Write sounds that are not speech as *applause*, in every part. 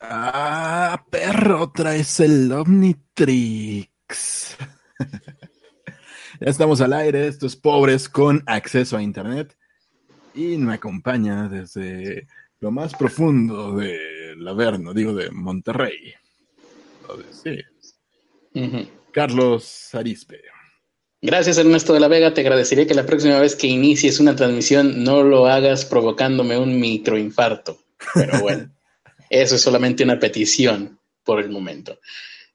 Ah, perro, traes el Omnitrix. *laughs* ya estamos al aire, estos pobres con acceso a internet. Y me acompaña desde lo más profundo del Averno, digo de Monterrey. Sí. Carlos Arispe. Gracias Ernesto de la Vega, te agradecería que la próxima vez que inicies una transmisión no lo hagas provocándome un microinfarto. Pero bueno. *laughs* Eso es solamente una petición por el momento.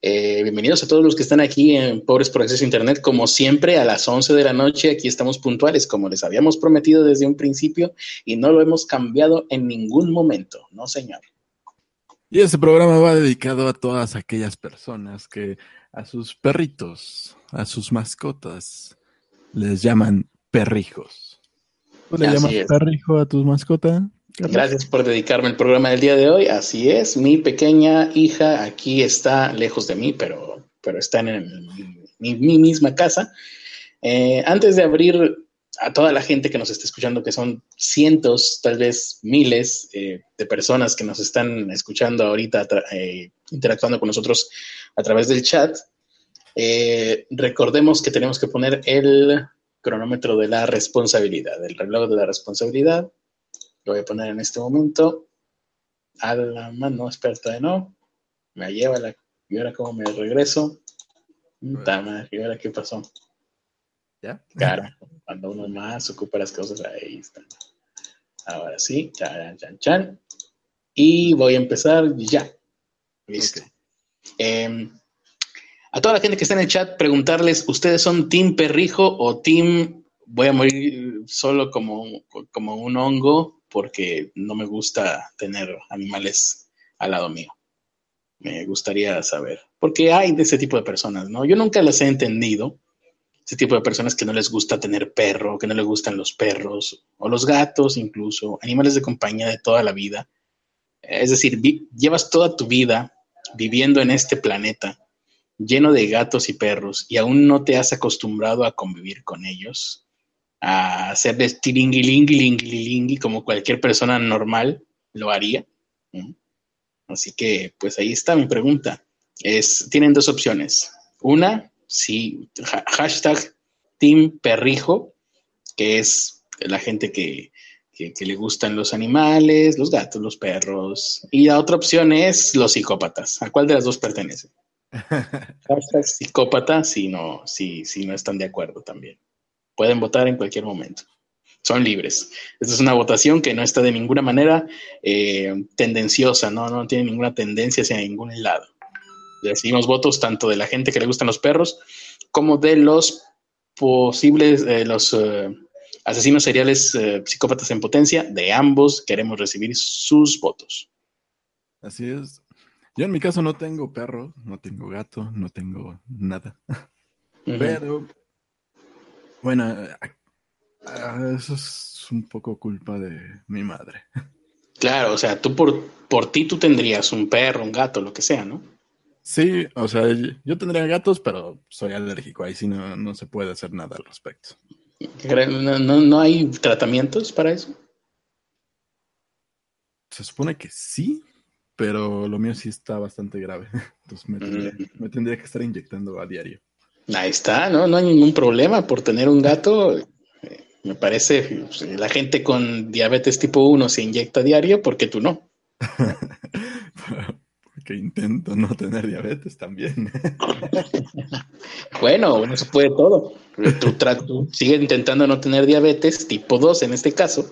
Eh, bienvenidos a todos los que están aquí en Pobres por Acceso a Internet. Como siempre, a las 11 de la noche, aquí estamos puntuales, como les habíamos prometido desde un principio, y no lo hemos cambiado en ningún momento, ¿no, señor? Y este programa va dedicado a todas aquellas personas que a sus perritos, a sus mascotas, les llaman perrijos. ¿Tú le llamas perrijo a tus mascotas? Gracias por dedicarme el programa del día de hoy. Así es, mi pequeña hija aquí está lejos de mí, pero, pero está en mi, misma casa. Eh, antes de abrir a toda la gente que nos está escuchando, que son cientos, tal vez miles eh, de personas que nos están escuchando ahorita, eh, interactuando con nosotros a través del chat, recordemos que tenemos que poner el cronómetro de la responsabilidad, el reloj de la responsabilidad voy a poner en este momento a la mano experta de no. Me lleva la. ¿Y ahora cómo me regreso? ¿Y ahora qué pasó? ¿Ya? Claro, cuando uno más ocupa las cosas, ahí está. Ahora sí, chan, chan, chan. Y voy a empezar ya. Listo. Em, a toda la gente que está en el chat, preguntarles, ¿ustedes son Team Perrijo o Team voy a morir solo como, como un hongo? Porque no me gusta tener animales al lado mío. Me gustaría saber, porque hay de ese tipo de personas, ¿no? Yo nunca las he entendido, ese tipo de personas que no les gusta tener perro, que no les gustan los perros, o los gatos incluso, animales de compañía de toda la vida. Es decir, llevas toda tu vida viviendo en este planeta lleno de gatos y perros y aún no te has acostumbrado a convivir con ellos a hacerles tiringilingilingilingui como cualquier persona normal lo haría. Así que, pues ahí está mi pregunta. Es, tienen dos opciones. Una, si hashtag Team Perrijo, que es la gente que, le gustan los animales, los gatos, los perros. Y la otra opción es los psicópatas. ¿A cuál de las dos pertenece? *laughs* hashtag psicópata si no, si, si no están de acuerdo también. Pueden votar en cualquier momento. Son libres. Esta es una votación que no está de ninguna manera eh, tendenciosa, ¿no? no tiene ninguna tendencia hacia ningún lado. Recibimos votos tanto de la gente que le gustan los perros como de los posibles, eh, los eh, asesinos seriales psicópatas en potencia. De ambos queremos recibir sus votos. Así es. Yo en mi caso no tengo perro, no tengo gato, no tengo nada. Pero bueno, eso es un poco culpa de mi madre. Claro, o sea, tú por, por ti tú tendrías un perro, un gato, lo que sea, ¿no? Sí, o sea, yo tendría gatos, pero soy alérgico, ahí sí no, no se puede hacer nada al respecto. ¿No, no, no hay tratamientos para eso? Se supone que sí, pero lo mío sí está bastante grave. *laughs* Entonces me tendría, mm. me tendría que estar inyectando a diario. Ahí está, ¿no? No hay ningún problema por tener un gato. Me parece, pues, la gente con diabetes tipo 1 se inyecta diario, ¿por qué tú no? *laughs* Porque intento no tener diabetes también. *laughs* bueno, uno se puede todo. Tú, tú sigues intentando no tener diabetes tipo 2 en este caso,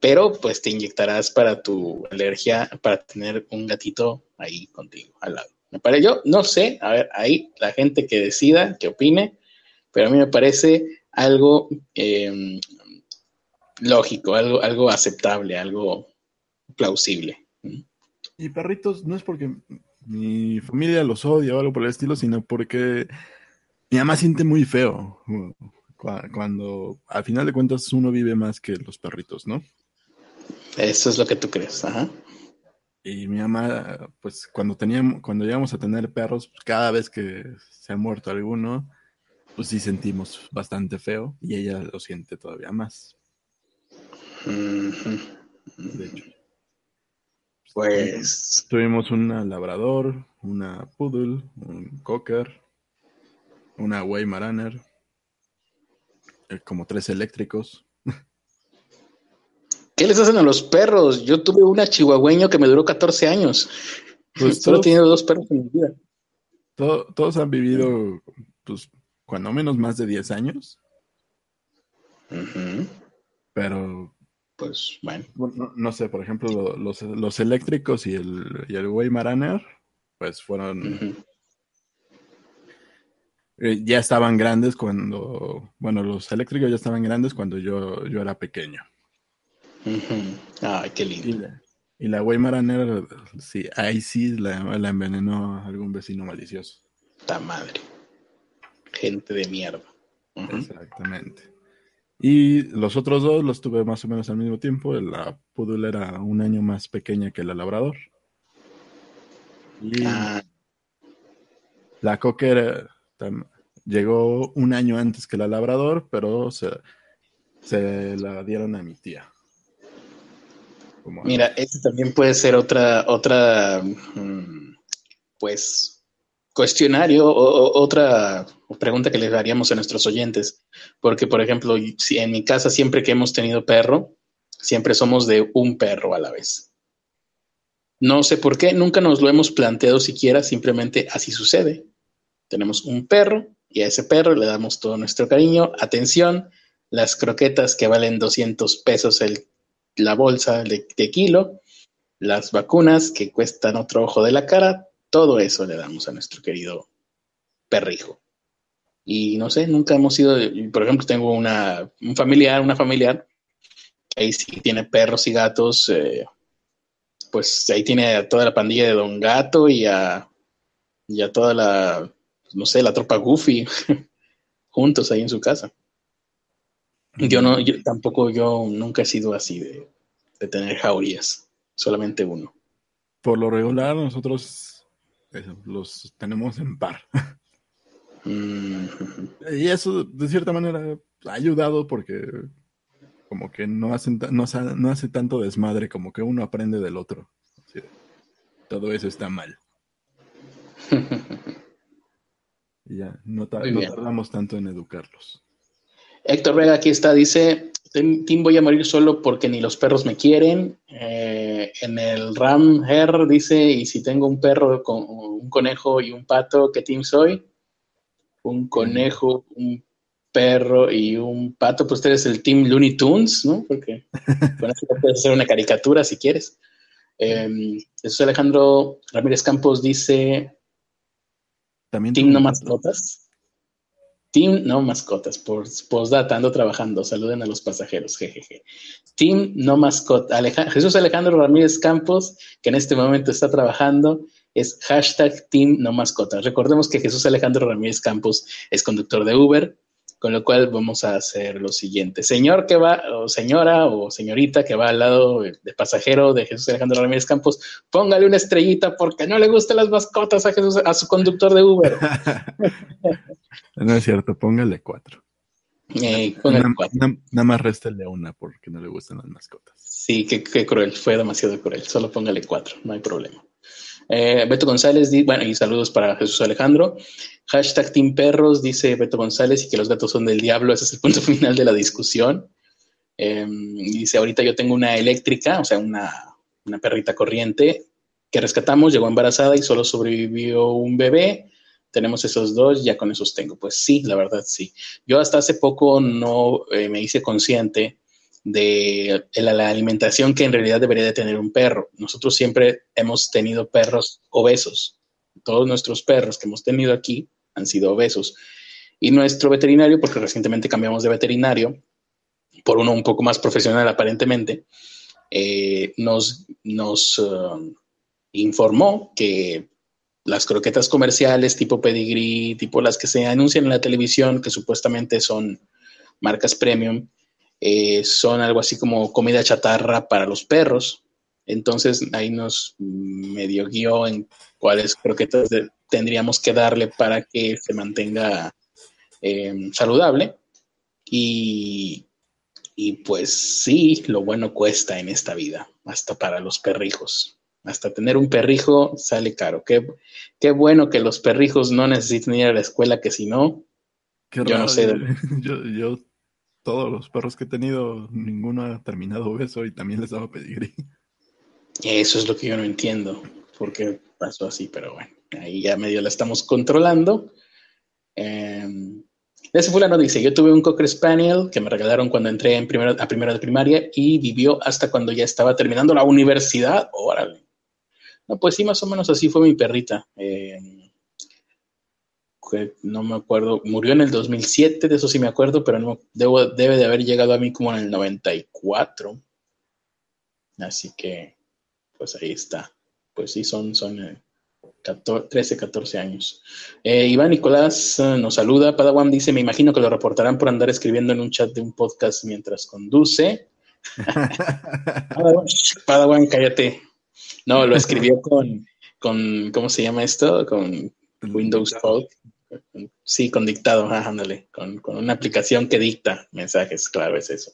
pero pues te inyectarás para tu alergia, para tener un gatito ahí contigo al lado. Me parece, yo no sé, a ver, ahí la gente que decida, que opine, pero a mí me parece algo em, lógico, algo, algo aceptable, algo plausible. Y perritos, no es porque mi familia los odia o algo por el estilo, sino porque mi mamá siente muy feo cuando al final de cuentas uno vive más que los perritos, ¿no? Eso es lo que tú crees, ajá. Y mi mamá, pues cuando teníamos, cuando llegamos a tener perros, pues, cada vez que se ha muerto alguno, pues sí sentimos bastante feo y ella lo siente todavía más. De hecho. Pues. Tuvimos una labrador, una poodle, un cocker, una Weimaraner, eh, como tres eléctricos. ¿Qué les hacen a los perros? Yo tuve una chihuahueño que me duró 14 años. Pues Solo he tenido dos perros en mi vida. todos han vivido, pues, cuando menos más de 10 años. Pero. Pues, bueno. No, sé, por ejemplo, los, eléctricos y el, y el Weimaraner, pues fueron. Eh, ya estaban grandes cuando. Bueno, los eléctricos ya estaban grandes cuando yo, yo era pequeño. Ay, qué lindo. Y la, Weimaraner, sí, ahí sí la, la envenenó algún vecino malicioso. Ta madre. Gente de mierda. Exactamente. Y los otros dos los tuve más o menos al mismo tiempo. La Pudul era un año más pequeña que la Labrador. Y ah. la Cocker llegó un año antes que la Labrador, pero se, se la dieron a mi tía. Mira, ese también puede ser otra, otra, mm, pues, cuestionario o, otra pregunta que les daríamos a nuestros oyentes. Porque, por ejemplo, en mi casa siempre que hemos tenido perro, siempre somos de un perro a la vez. No sé por qué, nunca nos lo hemos planteado siquiera, simplemente así sucede. Tenemos un perro y a ese perro le damos todo nuestro cariño, atención, las croquetas que valen 200 pesos el, la bolsa de, kilo, las vacunas que cuestan otro ojo de la cara, todo eso le damos a nuestro querido perrijo. Y no sé, nunca hemos sido, por ejemplo, tengo una, un familiar, una familiar, que ahí sí tiene perros y gatos, eh, pues ahí tiene a toda la pandilla de Don Gato y a, y a toda la, no sé, la tropa Goofy *laughs* juntos ahí en su casa. Yo no, yo tampoco, yo nunca he sido así de, de tener jaurías, solamente uno. Por lo regular, nosotros los tenemos en par. Mm. y eso, de cierta manera, ha ayudado porque como que no, hacen, no, no hace tanto desmadre, como que uno aprende del otro. todo eso está mal. *laughs* y ya, no, tardamos tanto en educarlos. Héctor Vega aquí está, dice, Tim voy a morir solo porque ni los perros me quieren. Eh, en el Ram Her dice, y si tengo un perro, con, un conejo y un pato, ¿qué team soy? Un conejo, un perro y un pato, pues tú eres el Team Looney Tunes, ¿no? Porque *laughs* con eso puedes hacer una caricatura si quieres. Eh, Jesús Alejandro Ramírez Campos dice, ¿También Team No Mascotas. Team, no mascotas, por postdata, ando trabajando, saluden a los pasajeros, jejeje. Team, no mascota. Jesús Alejandro Ramírez Campos, que en este momento está trabajando, es hashtag Team, no mascotas. Recordemos que Jesús Alejandro Ramírez Campos es conductor de Uber, con lo cual vamos a hacer lo siguiente. Señor que va, o señora o señorita que va al lado de pasajero de Jesús Alejandro Ramírez Campos, póngale una estrellita porque no le gustan las mascotas a, Jesús, a su conductor de Uber. *laughs* no es cierto, póngale cuatro. Eh, nada, más réstele una porque no le gustan las mascotas. Sí, qué, qué cruel, fue demasiado cruel. Solo póngale cuatro, no hay problema. Eh, Beto González, bueno, y saludos para Jesús Alejandro. Hashtag Team Perros, dice Beto González, y que los gatos son del diablo. Ese es el punto *laughs* final de la discusión. Em, dice, ahorita yo tengo una eléctrica, o sea, una, una perrita corriente que rescatamos, llegó embarazada y solo sobrevivió un bebé. Tenemos esos dos, ya con esos tengo. Pues sí, la verdad sí. Yo hasta hace poco no eh, me hice consciente de la alimentación que en realidad debería de tener un perro. Nosotros siempre hemos tenido perros obesos. Todos nuestros perros que hemos tenido aquí han sido obesos. Y nuestro veterinario, porque recientemente cambiamos de veterinario, por uno un poco más profesional aparentemente, eh, nos, nos uh, informó que las croquetas comerciales tipo pedigree, tipo las que se anuncian en la televisión, que supuestamente son marcas premium, eh, son algo así como comida chatarra para los perros. Entonces ahí nos medio guió en cuáles croquetas tendríamos que darle para que se mantenga em, saludable. Y, y pues sí, lo bueno cuesta en esta vida, hasta para los perrijos. hasta tener un perrijo sale caro. Qué, qué bueno que los perrijos no necesiten ir a la escuela, que si no, yo no sé. Yo, *laughs* yo, todos los perros que he tenido, ninguno ha terminado beso y también les daba pedigrí. Eso es lo que yo no entiendo, por qué pasó así, pero bueno, ahí ya medio la estamos controlando. Eh, ese fulano dice, yo tuve un Cocker Spaniel que me regalaron cuando entré en primero, a primero de primaria y vivió hasta cuando ya estaba terminando la universidad. Órale. No, pues sí, más o menos así fue mi perrita. Eh, no me acuerdo, murió en el 2007, de eso sí me acuerdo, pero no, debe de haber llegado a mí como en el 94. Así que, pues ahí está. Pues sí, son, son eh, 13, 14 años. Eh, Iván Nicolás eh, nos saluda. Padawan dice: Me imagino que lo reportarán por andar escribiendo en un chat de un podcast mientras conduce. *laughs* Padawan, cállate. No, lo escribió con, con, ¿cómo se llama esto? Con Windows Talk. Sí, con dictado, ándale, con, con, una aplicación que dicta mensajes, claro, es eso.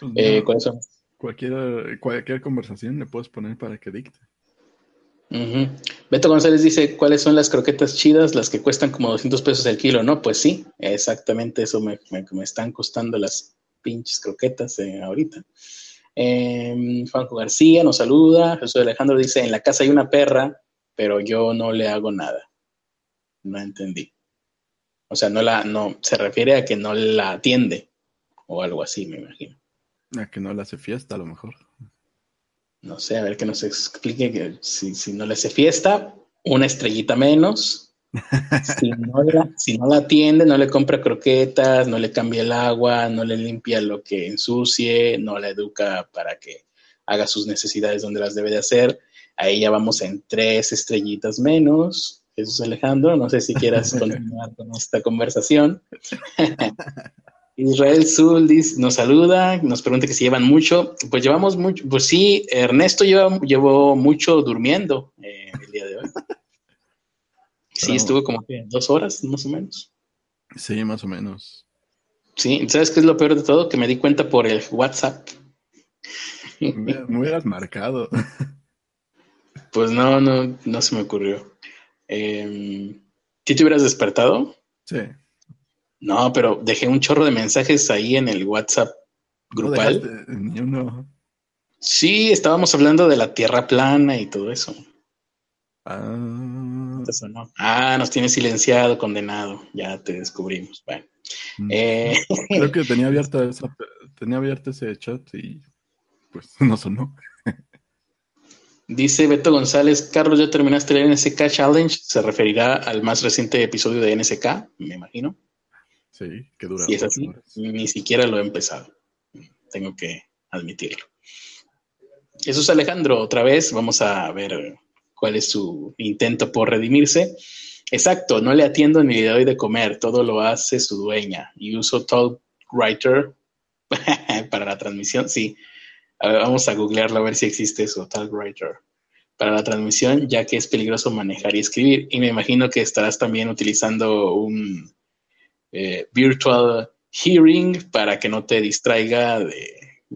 Pues eh, ¿Cuáles son? Cualquier, cualquier conversación le puedes poner para que dicte. Beto González dice, ¿cuáles son las croquetas chidas? Las que cuestan como 200 pesos el kilo, ¿no? Pues sí, exactamente eso me, están costando las pinches croquetas eh, ahorita. Eh, Juanjo García nos saluda. Jesús Alejandro dice, en la casa hay una perra, pero yo no le hago nada. No entendí. O sea, no la, no, se refiere a que no la atiende o algo así, me imagino. A que no le hace fiesta, a lo mejor no sé, a ver que nos explique que si, no le hace fiesta, una estrellita menos. *laughs* Si no, la, si no la atiende, no le compra croquetas, no le cambia el agua, no le limpia lo que ensucie, no la educa para que haga sus necesidades donde las debe de hacer. Ahí ya vamos en tres estrellitas menos. Jesús Alejandro, no sé si quieras *laughs* continuar con esta conversación. *laughs* Israel Zul nos saluda, nos pregunta que si llevan mucho. Pues llevamos mucho, pues sí, Ernesto lleva, llevó mucho durmiendo eh, el día de hoy. Sí, estuvo como dos horas, más o menos. Sí, más o menos. Sí, ¿sabes qué es lo peor de todo? Que me di cuenta por el WhatsApp. Me, hubieras marcado. Pues no, no, no se me ocurrió. Eh, te hubieras despertado? Sí. No, pero dejé un chorro de mensajes ahí en el WhatsApp grupal. No Sí, estábamos hablando de la Tierra plana y todo eso. Ah. ah, nos tiene silenciado, condenado. Ya te descubrimos. Bueno. Mm. Eh, Creo que tenía abierto, *laughs* tenía abierto ese chat y pues *laughs* no sonó. Dice Beto González, Carlos, ¿ya terminaste el NSK Challenge? Se referirá al más reciente episodio de NSK, me imagino. Sí, que dura. Si es así, ni siquiera lo he empezado. Tengo que admitirlo. Jesús Alejandro, otra vez, vamos a ver cuál es su intento por redimirse. Exacto, no le atiendo ni le doy de comer, todo lo hace su dueña. Y uso Talkwriter *laughs* para la transmisión, sí. Vamos a googlearlo a ver si existe eso, Talkwriter. Para la transmisión, ya que es peligroso manejar y escribir. Y me imagino que estarás también utilizando un eh, virtual hearing para que no te distraiga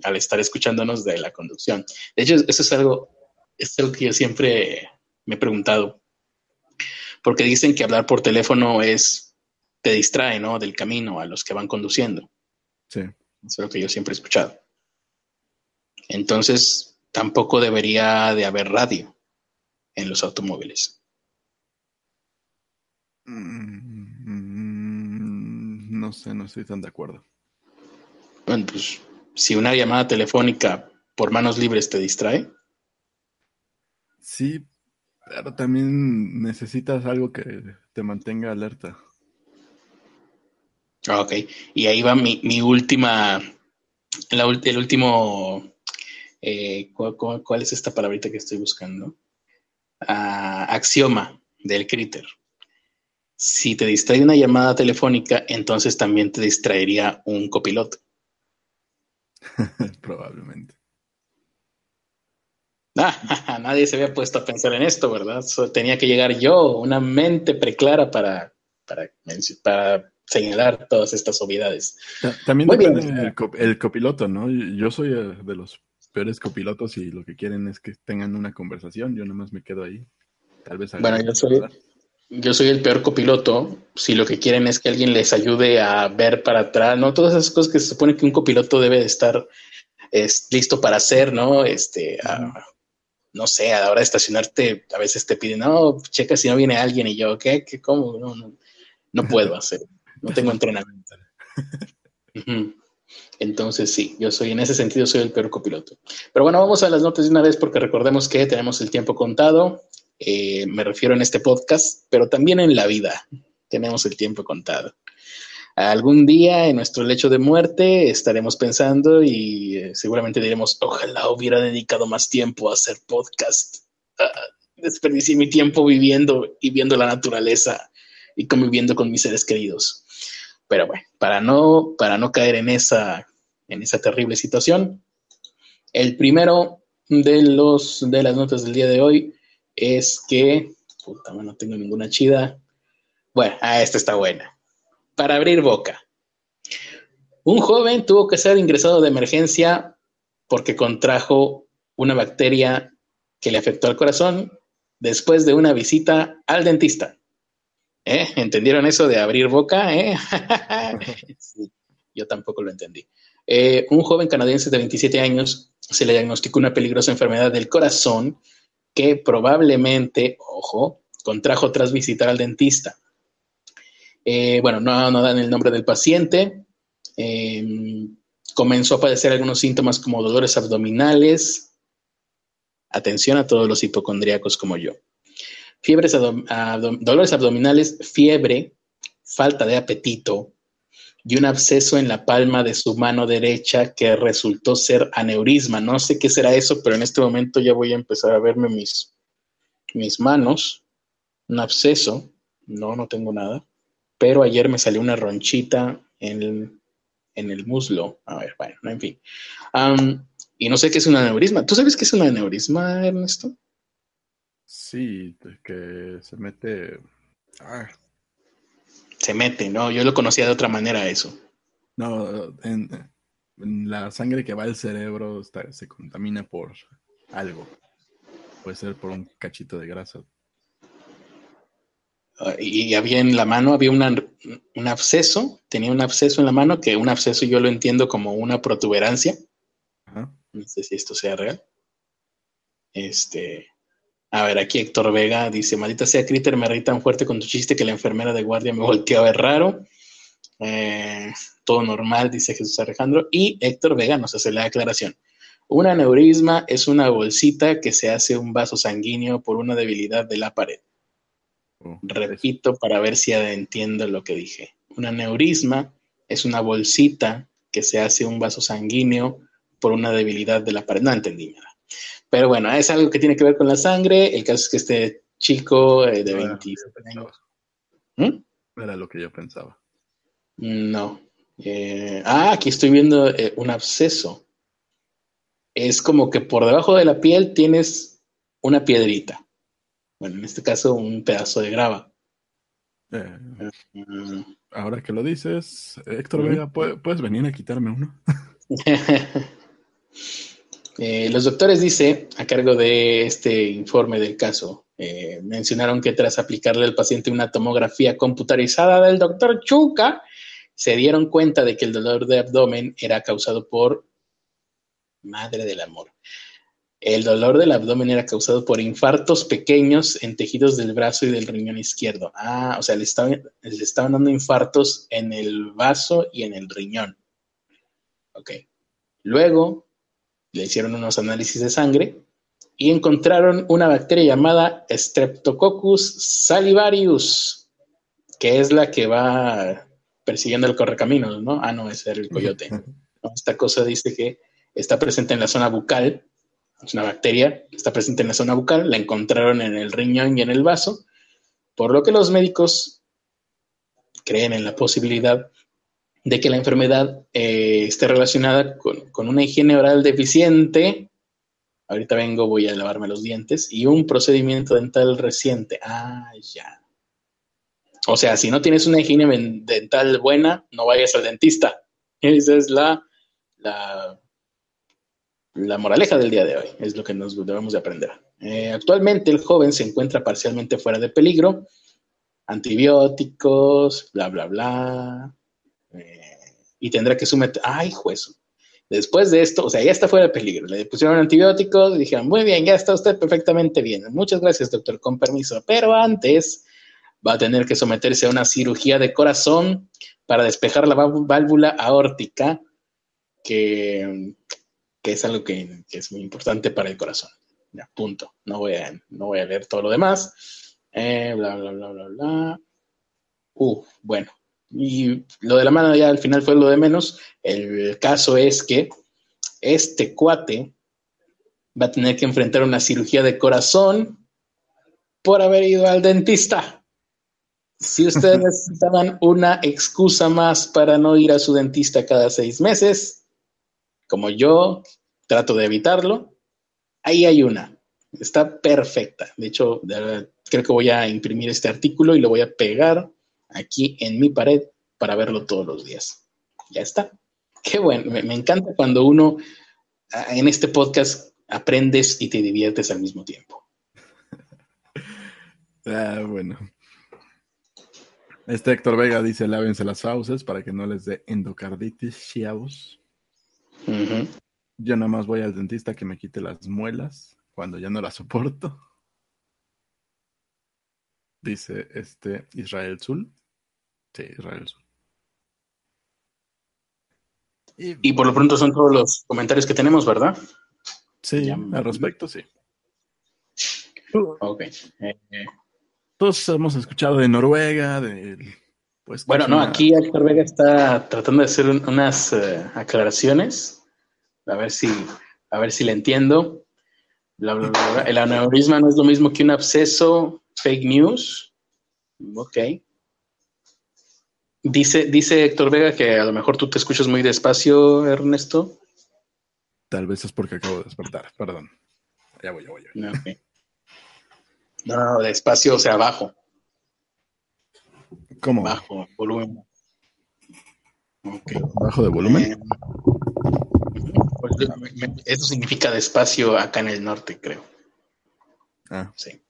al estar escuchándonos de la conducción. De hecho, eso es algo, es algo que yo siempre me he preguntado, porque dicen que hablar por teléfono es, te distrae, ¿no? Del camino a los que van conduciendo. Sí. Eso es lo que yo siempre he escuchado. Entonces, tampoco debería de haber radio en los automóviles. Mm, no sé, no estoy tan de acuerdo. Bueno, pues si una llamada telefónica por manos libres te distrae. Sí, pero también necesitas algo que te mantenga alerta. Ah, ok, y ahí va mi, última, el último, eh, ¿cuál, es esta palabrita que estoy buscando? Ah, axioma del critter. Si te distrae una llamada telefónica, entonces también te distraería un copiloto. *laughs* Probablemente. Ah, *laughs* nadie se había puesto a pensar en esto, ¿verdad? tenía que llegar yo, una mente preclara para, para, señalar todas estas obviedades. También depende el, copiloto, ¿no? Yo soy de los peores copilotos y lo que quieren es que tengan una conversación. Yo nomás me quedo ahí. Tal vez. Bueno, yo soy, yo soy el peor copiloto. Si lo que quieren es que alguien les ayude a ver para atrás, ¿no? Todas esas cosas que se supone que un copiloto debe de estar es, listo para hacer, ¿no? Este, no sé, a la hora de estacionarte, a veces te piden, no, checa si no viene alguien y yo, ¿qué? ¿Qué? ¿Cómo? No, no, no puedo *laughs* hacer, no tengo entrenamiento. *laughs* Entonces sí, yo soy en ese sentido soy el peor copiloto. Pero bueno, vamos a las notas de una vez porque recordemos que tenemos el tiempo contado. Eh, me refiero en este podcast, pero también en la vida tenemos el tiempo contado. Algún día en nuestro lecho de muerte estaremos pensando y eh, seguramente diremos, ojalá hubiera dedicado más tiempo a hacer podcast. Ah, desperdicié mi tiempo viviendo y viendo la naturaleza y conviviendo con mis seres queridos. Pero bueno, para no, para no caer en esa, en esa terrible situación, el primero de, los, de las notas del día de hoy es que, puta, no tengo ninguna chida. Bueno, ah, esta está buena para abrir boca. Un joven tuvo que ser ingresado de emergencia porque contrajo una bacteria que le afectó al corazón después de una visita al dentista. ¿Eh? ¿Entendieron eso de abrir boca? ¿Eh? *laughs* yo tampoco lo entendí. Eh, un joven canadiense de 27 años se le diagnosticó una peligrosa enfermedad del corazón que probablemente, ojo, contrajo tras visitar al dentista. Eh, bueno, no, dan el nombre del paciente. Eh, comenzó a padecer algunos síntomas como dolores abdominales. Atención a todos los hipocondríacos como yo. Fiebres dolores abdominales, fiebre, falta de apetito y un absceso en la palma de su mano derecha que resultó ser aneurisma. No sé qué será eso, pero en este momento ya voy a empezar a verme mis, mis manos. Un absceso. No, no tengo nada pero ayer me salió una ronchita en el, muslo. A ver, bueno, en fin. y no sé qué es un aneurisma. ¿Tú sabes qué es un aneurisma, Ernesto? Sí, que se mete. Ah. Se mete, ¿no? Yo lo conocía de otra manera eso. No, en, la sangre que va al cerebro se contamina por algo. Puede ser por un cachito de grasa y había en la mano, había un absceso, tenía un absceso en la mano, que un absceso yo lo entiendo como una protuberancia. No sé si esto sea real. Este, a ver, aquí Héctor Vega dice, maldita sea Critter, me reí tan fuerte con tu chiste que la enfermera de guardia me volteó a ver raro. Eh, todo normal, dice Jesús Alejandro. Y Héctor Vega nos hace la aclaración. Un aneurisma es una bolsita que se hace un vaso sanguíneo por una debilidad de la pared. Oh, Repito para ver si entiendo lo que dije. Un aneurisma es una bolsita que se hace un vaso sanguíneo por una debilidad de la pared. No entendí nada. Pero bueno, es algo que tiene que ver con la sangre. El caso es que este chico eh, de 20 años. ¿Mm? Era lo que yo pensaba. No. Eh, ah, aquí estoy viendo eh, un absceso. Es como que por debajo de la piel tienes una piedrita. Bueno, en este caso, un pedazo de grava. Eh, ahora que lo dices, Héctor Vega, ¿puedes venir a quitarme uno? *laughs* *laughs* Eh, los doctores, dice, a cargo de este informe del caso, eh, mencionaron que tras aplicarle al paciente una tomografía computarizada del doctor Chuca, se dieron cuenta de que el dolor de abdomen era causado por madre del amor el dolor del abdomen era causado por infartos pequeños en tejidos del brazo y del riñón izquierdo. Ah, o sea, le estaban, le estaban dando infartos en el vaso y en el riñón. Ok. Luego le hicieron unos análisis de sangre y encontraron una bacteria llamada Streptococcus salivarius, que es la que va persiguiendo el correcaminos, ¿no? Ah, no, ese era el coyote. Esta cosa dice que está presente en la zona bucal es una bacteria que está presente en la zona bucal, la encontraron en el riñón y en el vaso, por lo que los médicos creen en la posibilidad de que la enfermedad eh, esté relacionada con, una higiene oral deficiente. Ahorita vengo, voy a lavarme los dientes y un procedimiento dental reciente. Ah, ya. O sea, si no tienes una higiene dental buena, no vayas al dentista. *laughs* Esa es la, la la moraleja del día de hoy es lo que nos debemos de aprender. Eh, actualmente el joven se encuentra parcialmente fuera de peligro, antibióticos, bla, bla, bla, y tendrá que someter, ay, juez, Después de esto, o sea, ya está fuera de peligro. Le pusieron antibióticos y dijeron, muy bien, ya está usted perfectamente bien. Muchas gracias, doctor, con permiso. Pero antes va a tener que someterse a una cirugía de corazón para despejar la válvula aórtica, que, es algo que, es muy importante para el corazón. Ya, punto. No voy a, no voy a leer todo lo demás. Eh, bla, bla, bla, bla, bla. Uh, bueno, y lo de la mano ya al final fue lo de menos. El caso es que este cuate va a tener que enfrentar una cirugía de corazón por haber ido al dentista. Si ustedes *laughs* necesitaban una excusa más para no ir a su dentista cada seis meses, como yo trato de evitarlo, ahí hay una. Está perfecta. De hecho, creo que voy a imprimir este artículo y lo voy a pegar aquí en mi pared para verlo todos los días. Ya está. Qué bueno. Me, encanta cuando uno ah, en este podcast aprendes y te diviertes al mismo tiempo. *laughs* Ah, bueno. Este Héctor Vega dice, lávense las fauces para que no les dé endocarditis, chiavos. Yo nada más voy al dentista que me quite las muelas cuando ya no las soporto. *laughs* Dice este Israel Zul. Zul. Y, por lo pronto son todos los comentarios que tenemos, ¿verdad? Sí, al respecto, sí. Ok. Eh, todos hemos escuchado de Noruega, de... Pues, bueno, no, aquí Héctor Vega está tratando de hacer unas eh, aclaraciones. A ver si, a ver si le entiendo. El aneurisma no es lo mismo que un absceso, fake news. Ok. Dice, dice Héctor Vega que a lo mejor tú te escuchas muy despacio, Ernesto. Tal vez es porque acabo de despertar, perdón. Ya voy, ya voy. No, no, despacio, o sea, bajo. ¿Cómo? Bajo, volumen. ¿Bajo de volumen? Eh, pues, eso significa despacio acá en el norte, creo. Ah. Sí.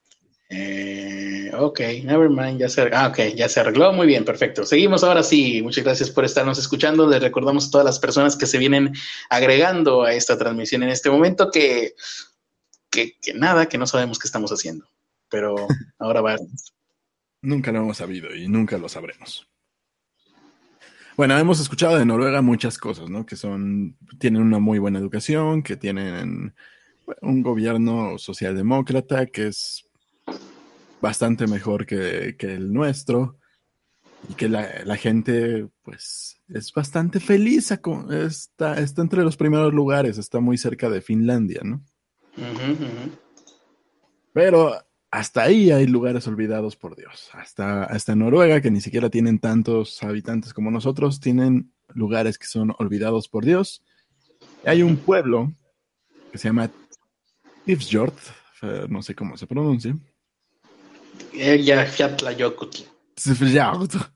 Eh, ok, never mind, ya se, ah, okay, ya se arregló. Muy bien, perfecto. Seguimos ahora sí. Muchas gracias por estarnos escuchando. Les recordamos a todas las personas que se vienen agregando a esta transmisión en este momento que, que, nada, que no sabemos qué estamos haciendo. Pero *laughs* ahora va. nunca lo hemos sabido y nunca lo sabremos. Bueno, hemos escuchado de Noruega muchas cosas, ¿no? Que son, tienen una muy buena educación, que tienen un gobierno socialdemócrata, que es bastante mejor que, el nuestro y que la, gente pues es bastante feliz, está, está entre los primeros lugares, está muy cerca de Finlandia, ¿no? Pero hasta ahí hay lugares olvidados por Dios. Hasta, hasta Noruega, que ni siquiera tienen tantos habitantes como nosotros, tienen lugares que son olvidados por Dios. hay un pueblo que se llama Tifsjord, eh, no sé cómo se pronuncia,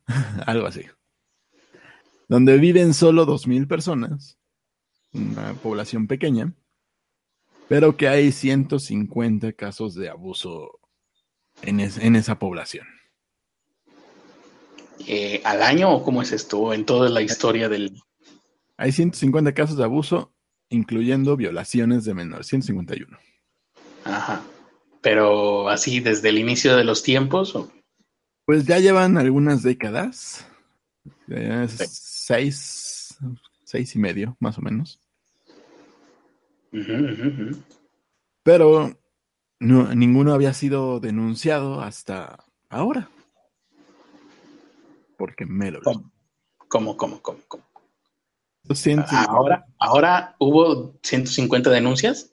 *laughs* Algo así. Donde viven solo 2.000 personas, una población pequeña, pero que hay 150 casos de abuso en, esa población. Eh, ¿Al año o cómo es esto? ¿En toda la historia del...? Hay 150 casos de abuso, incluyendo violaciones de menores, 151. Ajá. Pero así desde el inicio de los tiempos. Pues ya llevan algunas décadas. Seis, seis y medio, más o menos. Pero no, ninguno había sido denunciado hasta ahora. Porque me lo ¿Cómo, cómo, cómo, cómo? Ahora, ahora hubo 150 denuncias.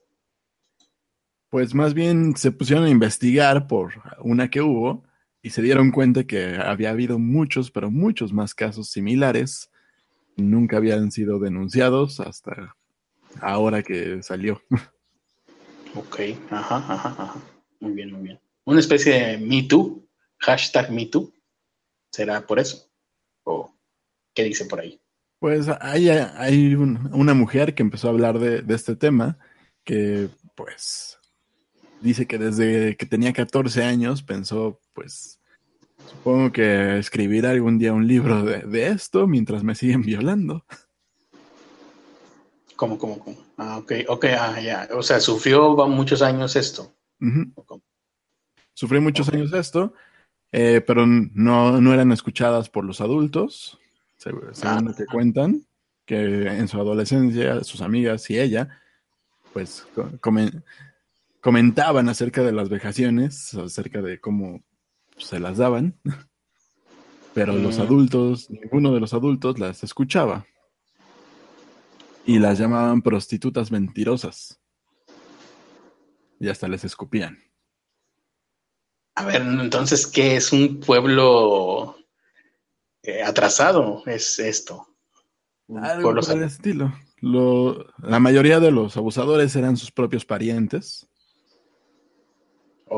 Pues más bien se pusieron a investigar por una que hubo y se dieron cuenta que había habido muchos, pero muchos más casos similares. Nunca habían sido denunciados hasta ahora que salió. Ok, ajá, ajá, ajá. Muy bien, muy bien. Una especie de Me Too, hashtag Me Too. ¿Será por eso? ¿O qué dice por ahí? Pues hay, hay una mujer que empezó a hablar de, de este tema que pues dice que desde que tenía 14 años pensó pues supongo que escribir algún día un libro de, esto mientras me siguen violando. ¿Cómo, cómo, cómo? Ah, ok, ok, ah, ya. O sea, sufrió muchos años esto. Sufrí muchos años esto, eh, pero no, no, eran escuchadas por los adultos, según ah. lo que cuentan, que en su adolescencia sus amigas y ella, pues comentaban acerca de las vejaciones, acerca de cómo se las daban, pero los mm. adultos, ninguno de los adultos las escuchaba y las llamaban prostitutas mentirosas y hasta les escupían. A ver, entonces, ¿qué es un pueblo eh, atrasado? Es esto. Algo por el estilo. la mayoría de los abusadores eran sus propios parientes.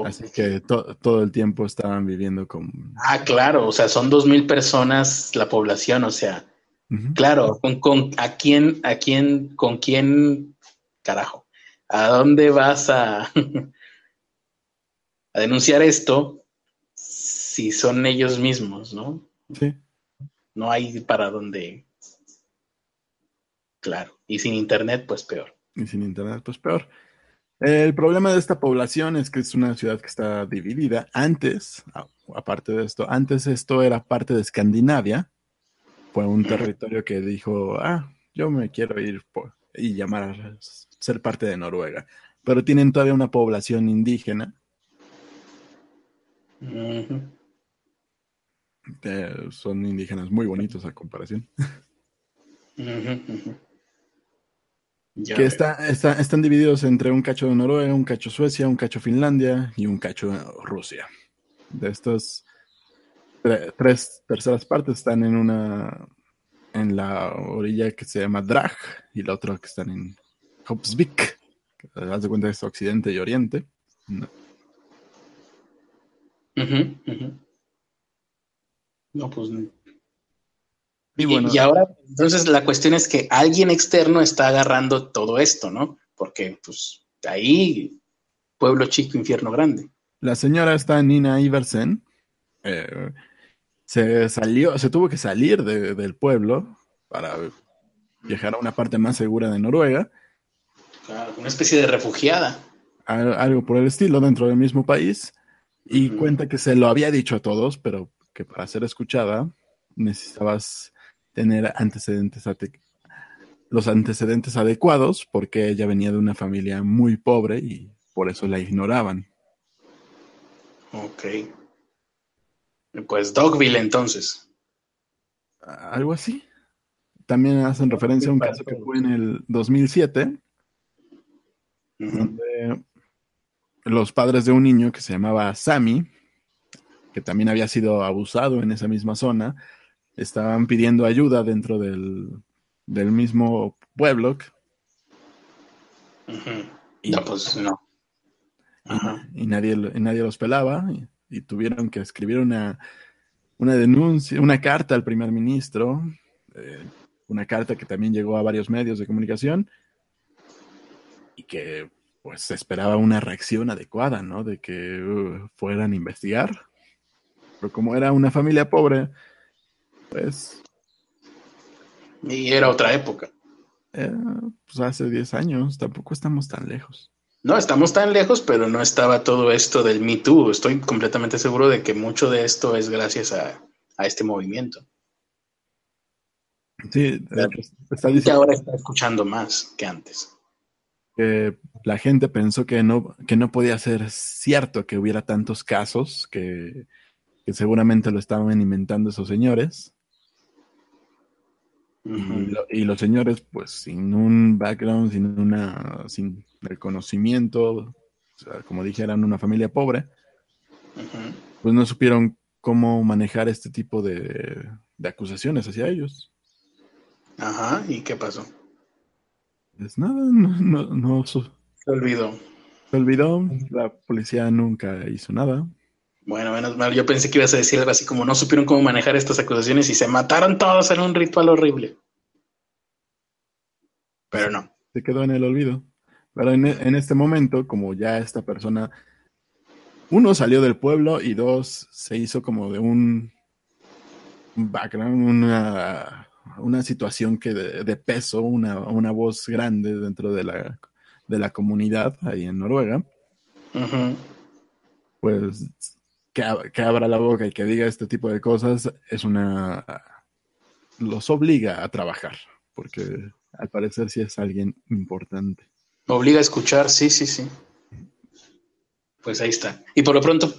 Así que todo el tiempo estaban viviendo con... Ah, claro, o sea, son dos mil personas la población, o sea, claro, con, a quién, a quién, con quién, carajo, ¿a dónde vas a, *laughs* a denunciar esto si son ellos mismos, ¿no? Sí. No hay para dónde. Claro. Y sin internet, pues peor. Y sin internet, pues peor. El problema de esta población es que es una ciudad que está dividida. Antes, aparte de esto, antes esto era parte de Escandinavia. Fue un territorio que dijo, ah, yo me quiero ir y llamar a ser parte de Noruega. Pero tienen todavía una población indígena son indígenas muy bonitos a comparación. Que está, están divididos entre un cacho de Noruega, un cacho Suecia, un cacho Finlandia y un cacho Rusia. De estos tres terceras partes están en una en la orilla que se llama Drag y la otra que están en Hopsvik. Que das de cuenta es occidente y oriente. No, pues. Y, bueno, y, ahora, entonces la cuestión es que alguien externo está agarrando todo esto, ¿no? Porque, pues, ahí, pueblo chico, infierno grande. La señora está Nina Iversen. Eh, se salió, se tuvo que salir del pueblo para viajar a una parte más segura de Noruega. Claro, una especie de refugiada. Algo por el estilo dentro del mismo país. Y cuenta que se lo había dicho a todos, pero que para ser escuchada necesitabas tener antecedentes los antecedentes adecuados porque ella venía de una familia muy pobre y por eso la ignoraban. Ok. Pues Dogville entonces. Algo así. También hacen referencia a un caso que fue en el 2007, donde los padres de un niño que se llamaba Sammy, que también había sido abusado en esa misma zona, estaban pidiendo ayuda dentro del, mismo pueblo. y, no, pues no. Y, nadie, nadie los pelaba y, tuvieron que escribir una, una, denuncia, una carta al primer ministro, eh, una carta que también llegó a varios medios de comunicación y que pues se esperaba una reacción adecuada, ¿no? De que uh, fueran a investigar. Pero como era una familia pobre, pues... Y era otra época. pues hace 10 años, tampoco estamos tan lejos. No, estamos tan lejos, pero no estaba todo esto del Me Too. Estoy completamente seguro de que mucho de esto es gracias a, este movimiento. Sí, está diciendo... que ahora está escuchando más que antes que la gente pensó que no, que no podía ser cierto que hubiera tantos casos, que, seguramente lo estaban inventando esos señores. Y, los señores, pues, sin un background, sin una, sin el conocimiento, como dije, eran una familia pobre, pues no supieron cómo manejar este tipo de, de acusaciones hacia ellos. Ajá, ¿y qué pasó? Pues nada, no, no, se olvidó. Se olvidó, la policía nunca hizo nada. Bueno, menos mal, yo pensé que ibas a decir algo así como no supieron cómo manejar estas acusaciones y se mataron todos en un ritual horrible. Pero no. Se quedó en el olvido. Pero en, en este momento, como ya esta persona, uno salió del pueblo y dos se hizo como de un background, una, una situación que de, de peso, una, una, voz grande dentro de la, de la comunidad ahí en Noruega, pues que, que abra la boca y que diga este tipo de cosas es una... los obliga a trabajar, porque al parecer sí es alguien importante. Obliga a escuchar, sí, sí, sí. Pues ahí está. Y por lo pronto,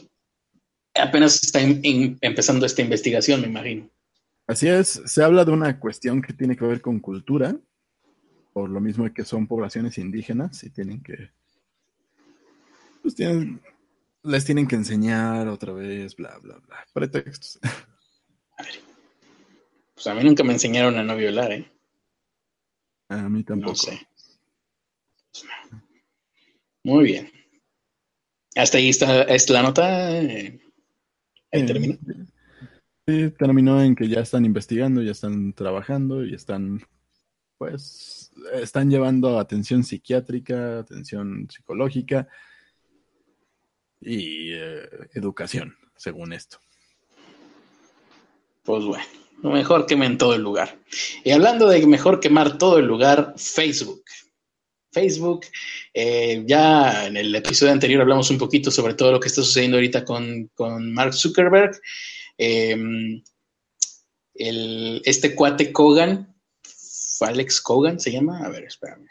apenas está in- in- empezando esta investigación, me imagino. Así es, se habla de una cuestión que tiene que ver con cultura, por lo mismo que son poblaciones indígenas y tienen que, pues tienen, les tienen que enseñar otra vez, bla, bla, bla, pretextos. Pues a mí nunca me enseñaron a no violar, ¿eh? A mí tampoco. No sé. Muy bien. Hasta ahí está, está la nota. eh, Ahí Eh, termina. Sí, terminó en que ya están investigando, ya están trabajando y están, pues, están llevando atención psiquiátrica, atención psicológica y eh, educación, según esto. Pues bueno, mejor quemen todo el lugar. Y hablando de mejor quemar todo el lugar, Facebook. Facebook, eh, ya en el episodio anterior hablamos un poquito sobre todo lo que está sucediendo ahorita con, con Mark Zuckerberg. Eh, el, este cuate Kogan, Alex Kogan se llama. A ver, espérame.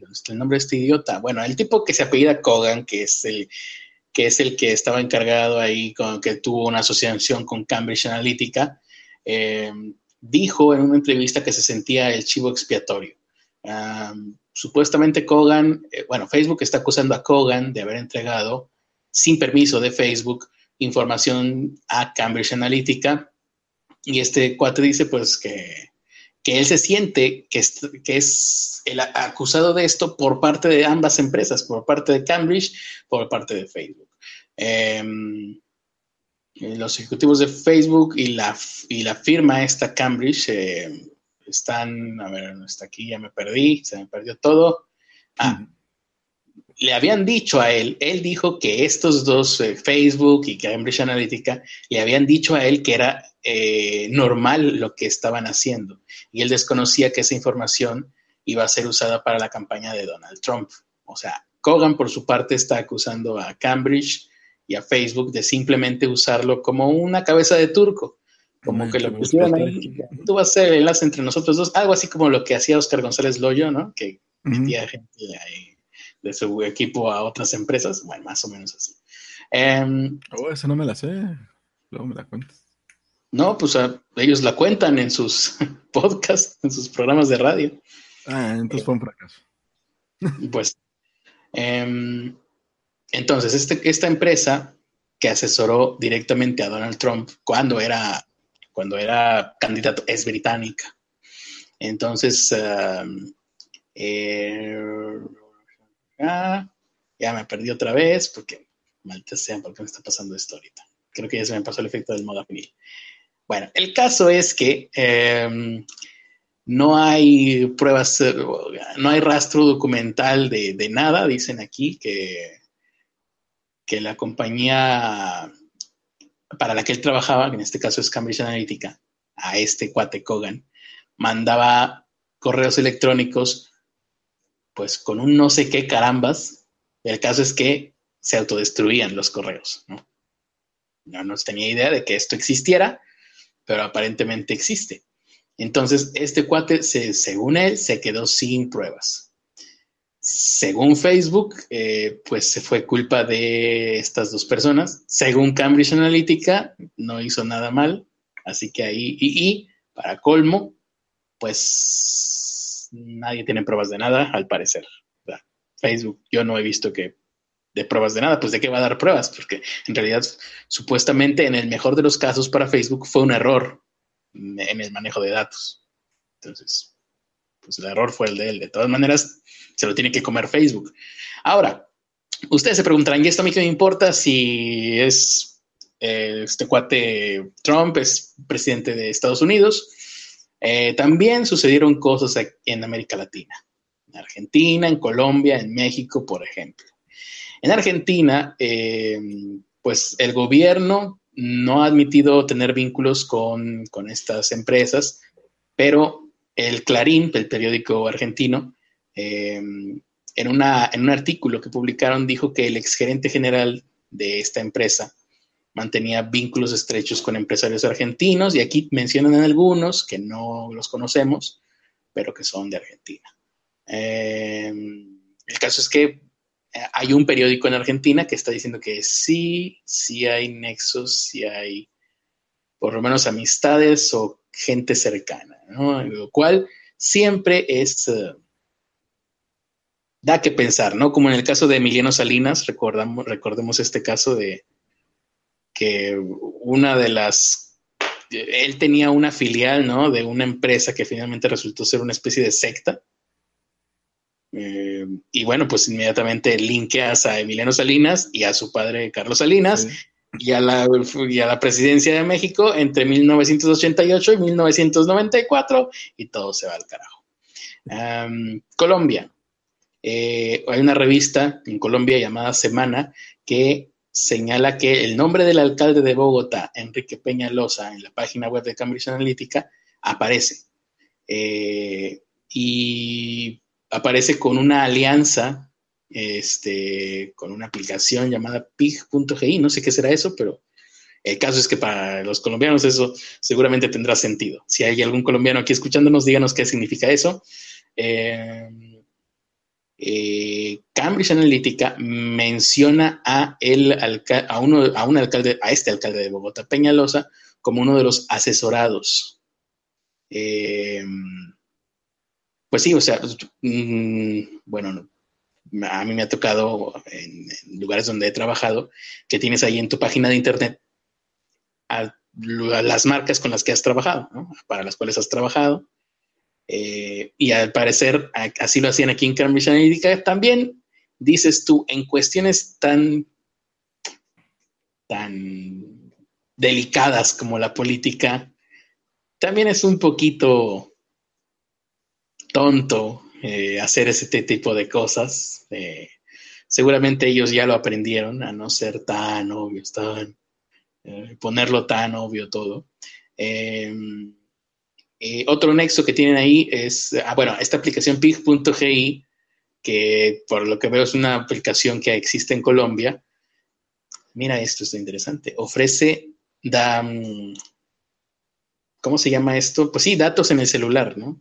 ¿Dónde está el nombre de este idiota? Bueno, el tipo que se apellida Kogan, que es el que estaba encargado ahí, con, que tuvo una asociación con Cambridge Analytica, eh, dijo en una entrevista que se sentía el chivo expiatorio. Um, supuestamente Kogan, eh, bueno, Facebook está acusando a Kogan de haber entregado, sin permiso de Facebook, información a Cambridge Analytica. Y este cuate dice, pues, que, que él se siente que es, que es el acusado de esto por parte de ambas empresas, por parte de Cambridge, por parte de Facebook. Eh, los ejecutivos de Facebook y la, y la firma esta Cambridge eh, están, a ver, no está aquí, ya me perdí, se me perdió todo. Ah, le habían dicho a él, él dijo que estos dos, eh, Facebook y Cambridge Analytica, le habían dicho a él que era eh, normal lo que estaban haciendo y él desconocía que esa información iba a ser usada para la campaña de Donald Trump. O sea, Kogan por su parte está acusando a Cambridge y a Facebook de simplemente usarlo como una cabeza de turco, como que lo gusto. ahí, tú vas a ser el enlace entre nosotros dos, algo así como lo que hacía Oscar González Loyo, ¿no? Que metía gente ahí de su equipo a otras empresas, bueno, más o menos así. Em, Oh, esa no me la sé. Luego me la cuentas. no, pues a- ellos la cuentan en sus *laughs* podcasts, en sus programas de radio. Ah, entonces fue un fracaso. *laughs* Pues, em, entonces, este, esta empresa que asesoró directamente a Donald Trump cuando era, cuando era candidato es británica. Entonces, um, eh, ah, ya me perdí otra vez porque, maldita sea, ¿por qué me está pasando esto ahorita? Creo que ya se me pasó el efecto del modafinil. Bueno, el caso es que em, no hay pruebas, no hay rastro documental de, de nada, dicen aquí, que, que la compañía para la que él trabajaba, que en este caso es Cambridge Analytica, a este cuate Kogan, mandaba correos electrónicos, pues con un no sé qué carambas. El caso es que se autodestruían los correos, ¿no? No nos tenía idea de que esto existiera, pero aparentemente existe. Entonces, este cuate, se, según él, se quedó sin pruebas. Según Facebook, eh, pues se fue culpa de estas dos personas. Según Cambridge Analytica, no hizo nada mal. Así que ahí, y para colmo, pues nadie tiene pruebas de nada, al parecer. Facebook, yo no he visto que de pruebas de nada, pues de qué va a dar pruebas, porque en realidad, supuestamente, en el mejor de los casos para Facebook fue un error en el manejo de datos. Entonces, pues el error fue el de él. De todas maneras, se lo tiene que comer Facebook. Ahora, ustedes se preguntarán, ¿y esto a mí qué me importa si es eh, este cuate Trump, es presidente de Estados Unidos? Eh, también sucedieron cosas en América Latina, en Argentina, en Colombia, en México, por ejemplo. En Argentina, eh, pues el gobierno no ha admitido tener vínculos con, estas empresas, pero el Clarín, el periódico argentino, eh, en, una, en un artículo que publicaron dijo que el exgerente general de esta empresa mantenía vínculos estrechos con empresarios argentinos y aquí mencionan algunos que no los conocemos, pero que son de Argentina. Eh, el caso es que hay un periódico en Argentina que está diciendo que sí, sí hay nexos, sí hay por lo menos amistades o gente cercana, ¿no? Lo cual siempre es, eh, da que pensar, ¿no? Como en el caso de Emiliano Salinas, recordamos, recordemos este caso de que una de las, él tenía una filial, ¿no? De una empresa que finalmente resultó ser una especie de secta eh, y bueno, pues inmediatamente linkeas a Emiliano Salinas y a su padre Carlos Salinas y, a la, la presidencia de México entre 1988 y 1994 y todo se va al carajo. Colombia. Eh, hay una revista en Colombia llamada Semana que señala que el nombre del alcalde de Bogotá, Enrique Peñalosa, en la página web de Cambridge Analytica, aparece. Eh, y aparece con una alianza, este, con una aplicación llamada pig.gi, no sé qué será eso, pero el caso es que para los colombianos eso seguramente tendrá sentido. Si hay algún colombiano aquí escuchándonos, díganos qué significa eso. Eh, eh, Cambridge Analytica menciona a, un alcalde, este alcalde de Bogotá, Peñalosa, como uno de los asesorados. Eh, pues sí, o sea, mm, bueno, a mí me ha tocado en, lugares donde he trabajado que tienes ahí en tu página de internet las marcas con las que has trabajado, para las cuales has trabajado. Eh, y al parecer así lo hacían aquí en Cambridge Analytica también. Dices tú, en cuestiones tan, tan delicadas como la política, también es un poquito tonto eh, hacer ese tipo de cosas. Eh, seguramente ellos ya lo aprendieron a no ser tan obvios, tan, eh, ponerlo tan obvio todo. Em, otro nexo que tienen ahí es, ah, bueno, esta aplicación pig.gi, que por lo que veo es una aplicación que existe en Colombia. Mira, esto está interesante. Ofrece, da, mm, ¿cómo se llama esto? Pues sí, datos en el celular, ¿no?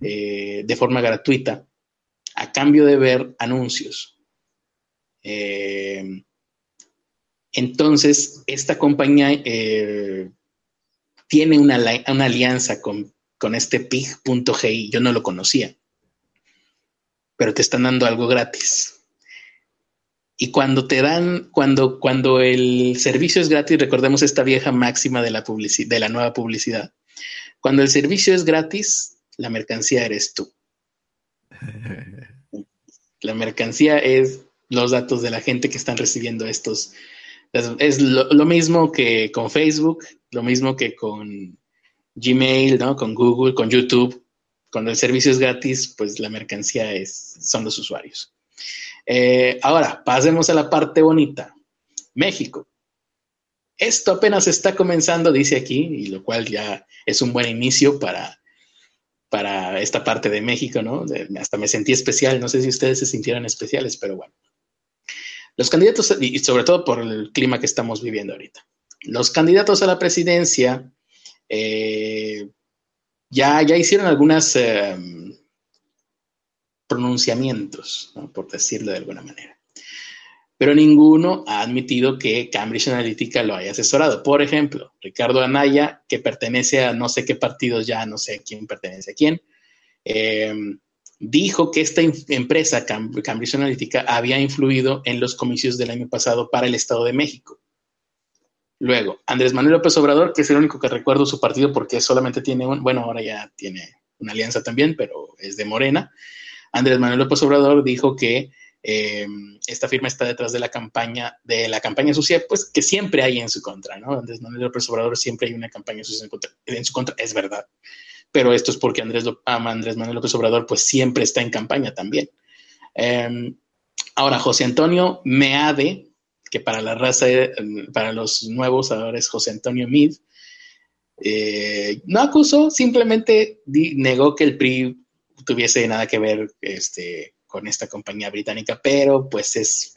Eh, de forma gratuita a cambio de ver anuncios. Eh, entonces, esta compañía eh, tiene una, alianza con, este pig.gi. Yo no lo conocía, pero te están dando algo gratis. Y cuando te dan, cuando, cuando el servicio es gratis, recordemos esta vieja máxima de la, de la nueva publicidad. Cuando el servicio es gratis, la mercancía eres tú. *laughs* La mercancía es los datos de la gente que están recibiendo estos. Es, lo, mismo que con Facebook, lo mismo que con Gmail, ¿no? Con Google, con YouTube. Cuando el servicio es gratis, pues la mercancía es, son los usuarios. Eh, ahora, pasemos a la parte bonita. México. Esto apenas está comenzando, dice aquí, y lo cual ya es un buen inicio para para esta parte de México, ¿no? hasta me sentí especial, no sé si ustedes se sintieron especiales, pero bueno. Los candidatos, y sobre todo por el clima que estamos viviendo ahorita, los candidatos a la presidencia eh, ya, ya hicieron algunos em, pronunciamientos, por decirlo de alguna manera pero ninguno ha admitido que Cambridge Analytica lo haya asesorado. Por ejemplo, Ricardo Anaya, que pertenece a no sé qué partidos ya, no sé quién pertenece a quién, eh, dijo que esta empresa, Cambridge Analytica, había influido en los comicios del año pasado para el Estado de México. Luego, Andrés Manuel López Obrador, que es el único que recuerdo su partido porque solamente tiene un, bueno, ahora ya tiene una alianza también, pero es de Morena. Andrés Manuel López Obrador dijo que eh, esta firma está detrás de la campaña, de la campaña sucia, pues que siempre hay en su contra, ¿no? Andrés Manuel López Obrador siempre hay una campaña sucia en, su contra, es verdad. pero esto es porque Andrés, Andrés Manuel López Obrador pues siempre está en campaña también. Em, ahora, José Antonio Meade, que para la raza, para los nuevos ahora José Antonio Mid, eh, no acusó, simplemente negó que el PRI tuviese nada que ver este, con esta compañía británica, pero pues es,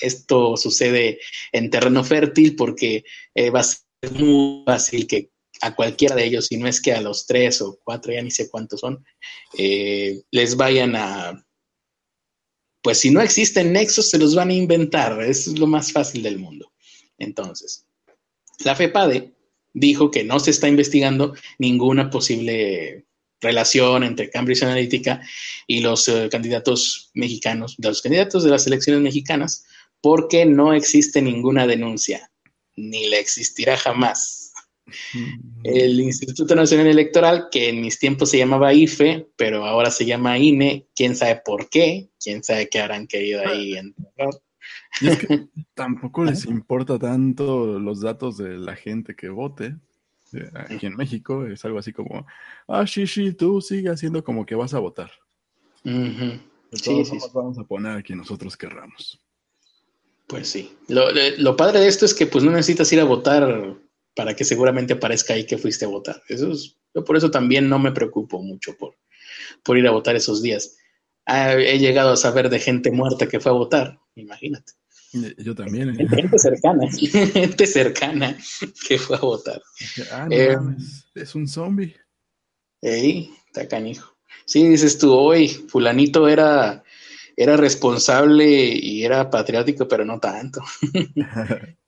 esto sucede en terreno fértil porque eh, va a ser muy fácil que a cualquiera de ellos, si no es que a los tres o cuatro, ya ni sé cuántos son, eh, les vayan a, pues si no existen nexos, se los van a inventar, es lo más fácil del mundo. Entonces, la FEPADE dijo que no se está investigando ninguna posible relación entre Cambridge Analytica y los eh, candidatos mexicanos, de los candidatos de las elecciones mexicanas, porque no existe ninguna denuncia, ni la existirá jamás. El Instituto Nacional Electoral, que en mis tiempos se llamaba IFE, pero ahora se llama INE, quién sabe por qué, quién sabe qué habrán querido ahí enterrar. es que *laughs* tampoco les importa tanto los datos de la gente que vote. Eh, aquí en México es algo así como, ah, sí, sí, tú sigue haciendo como que vas a votar. sí, sí, vamos a poner a quien nosotros querramos. Pues sí. Lo, lo, padre de esto es que pues no necesitas ir a votar para que seguramente aparezca ahí que fuiste a votar. Eso es, yo por eso también no me preocupo mucho por, por ir a votar esos días. Ah, he llegado a saber de gente muerta que fue a votar, imagínate. Yo también. ¿eh? Gente cercana, *laughs* gente cercana que fue a votar. Ah, no, eh, es un zombie. Ey, está canijo. Sí, dices tú, hoy fulanito era, era responsable y era patriótico, pero no tanto. *laughs*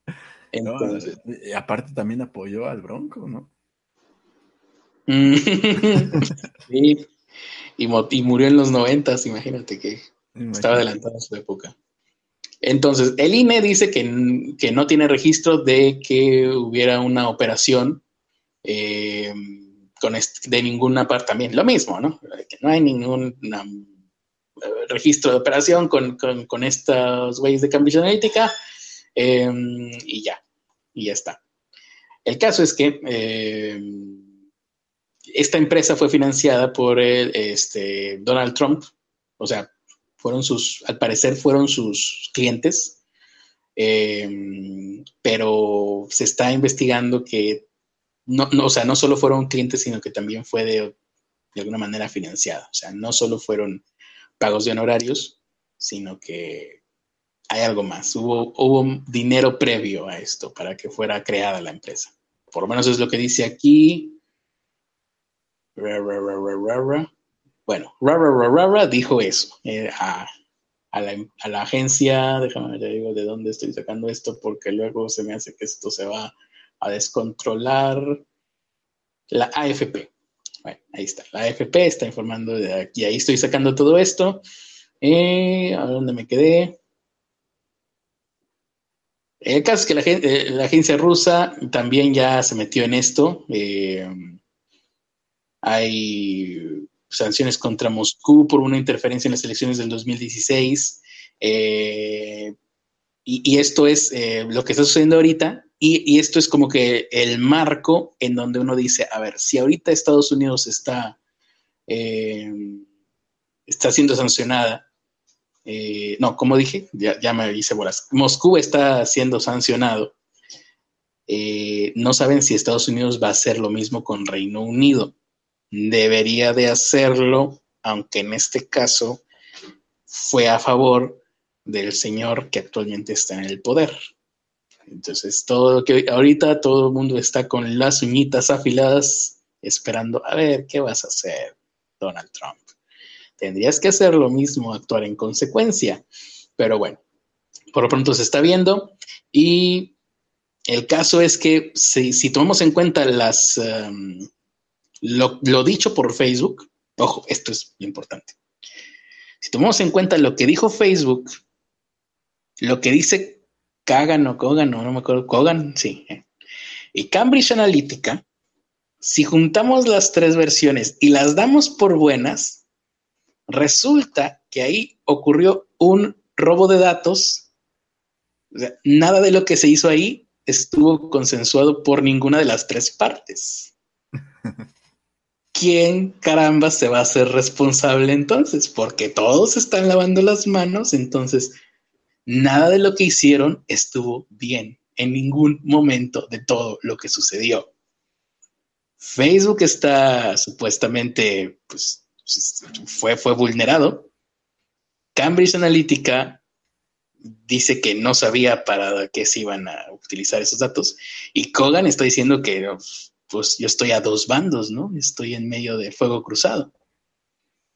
Entonces, aparte también apoyó al Bronco, ¿no? *laughs* sí, y, murió en los noventas, imagínate que estaba adelantado a su época. Entonces, el INE dice que, no tiene registro de que hubiera una operación eh, con de ninguna parte también. Lo mismo, ¿no? Que no hay ningún eh, registro de operación con, estos güeyes de Cambridge Analytica em, y ya, y ya está. El caso es que em, esta empresa fue financiada por este, Donald Trump, o sea, fueron sus, al parecer fueron sus clientes, eh, pero se está investigando que no, o sea, no solo fueron clientes, sino que también fue de, alguna manera financiada. O sea, no solo fueron pagos de honorarios, sino que hay algo más. Hubo, dinero previo a esto para que fuera creada la empresa. Por lo menos es lo que dice aquí. Bueno, Rara dijo eso eh, a, la, agencia, déjame te digo de dónde estoy sacando esto, porque luego se me hace que esto se va a descontrolar. La AFP. Bueno, ahí está. La AFP está informando de aquí. Ahí estoy sacando todo esto. Eh, ¿A dónde me quedé? El caso es que la, eh, la, agencia rusa también ya se metió en esto. hay sanciones contra Moscú por una interferencia en las elecciones del 2016. Eh, y, esto es eh, lo que está sucediendo ahorita. Y, esto es como que el marco en donde uno dice, a ver, si ahorita Estados Unidos está, eh, está siendo sancionada, no, como dije, ya, me hice bolas, Moscú está siendo sancionado. no saben si Estados Unidos va a hacer lo mismo con Reino Unido debería de hacerlo, aunque en este caso fue a favor del señor que actualmente está en el poder. Entonces, todo lo que ahorita todo el mundo está con las uñitas afiladas esperando a ver qué vas a hacer, Donald Trump. Tendrías que hacer lo mismo, actuar en consecuencia. Pero bueno, por lo pronto se está viendo y el caso es que si, tomamos en cuenta las, um, lo, dicho por Facebook, ojo, esto es importante. Si tomamos en cuenta lo que dijo Facebook, lo que dice Kagan o Kogan, no, no me acuerdo, Kogan, sí. Eh, y Cambridge Analytica, si juntamos las tres versiones y las damos por buenas, resulta que ahí ocurrió un robo de datos. O sea, nada de lo que se hizo ahí estuvo consensuado por ninguna de las tres partes. *laughs* ¿quién caramba se va a hacer responsable entonces? Porque todos están lavando las manos, entonces nada de lo que hicieron estuvo bien en ningún momento de todo lo que sucedió. Facebook está supuestamente, pues, fue, fue vulnerado. Cambridge Analytica dice que no sabía para qué se iban a utilizar esos datos. Y Kogan está diciendo que pues yo estoy a dos bandos, ¿no? Estoy en medio de fuego cruzado.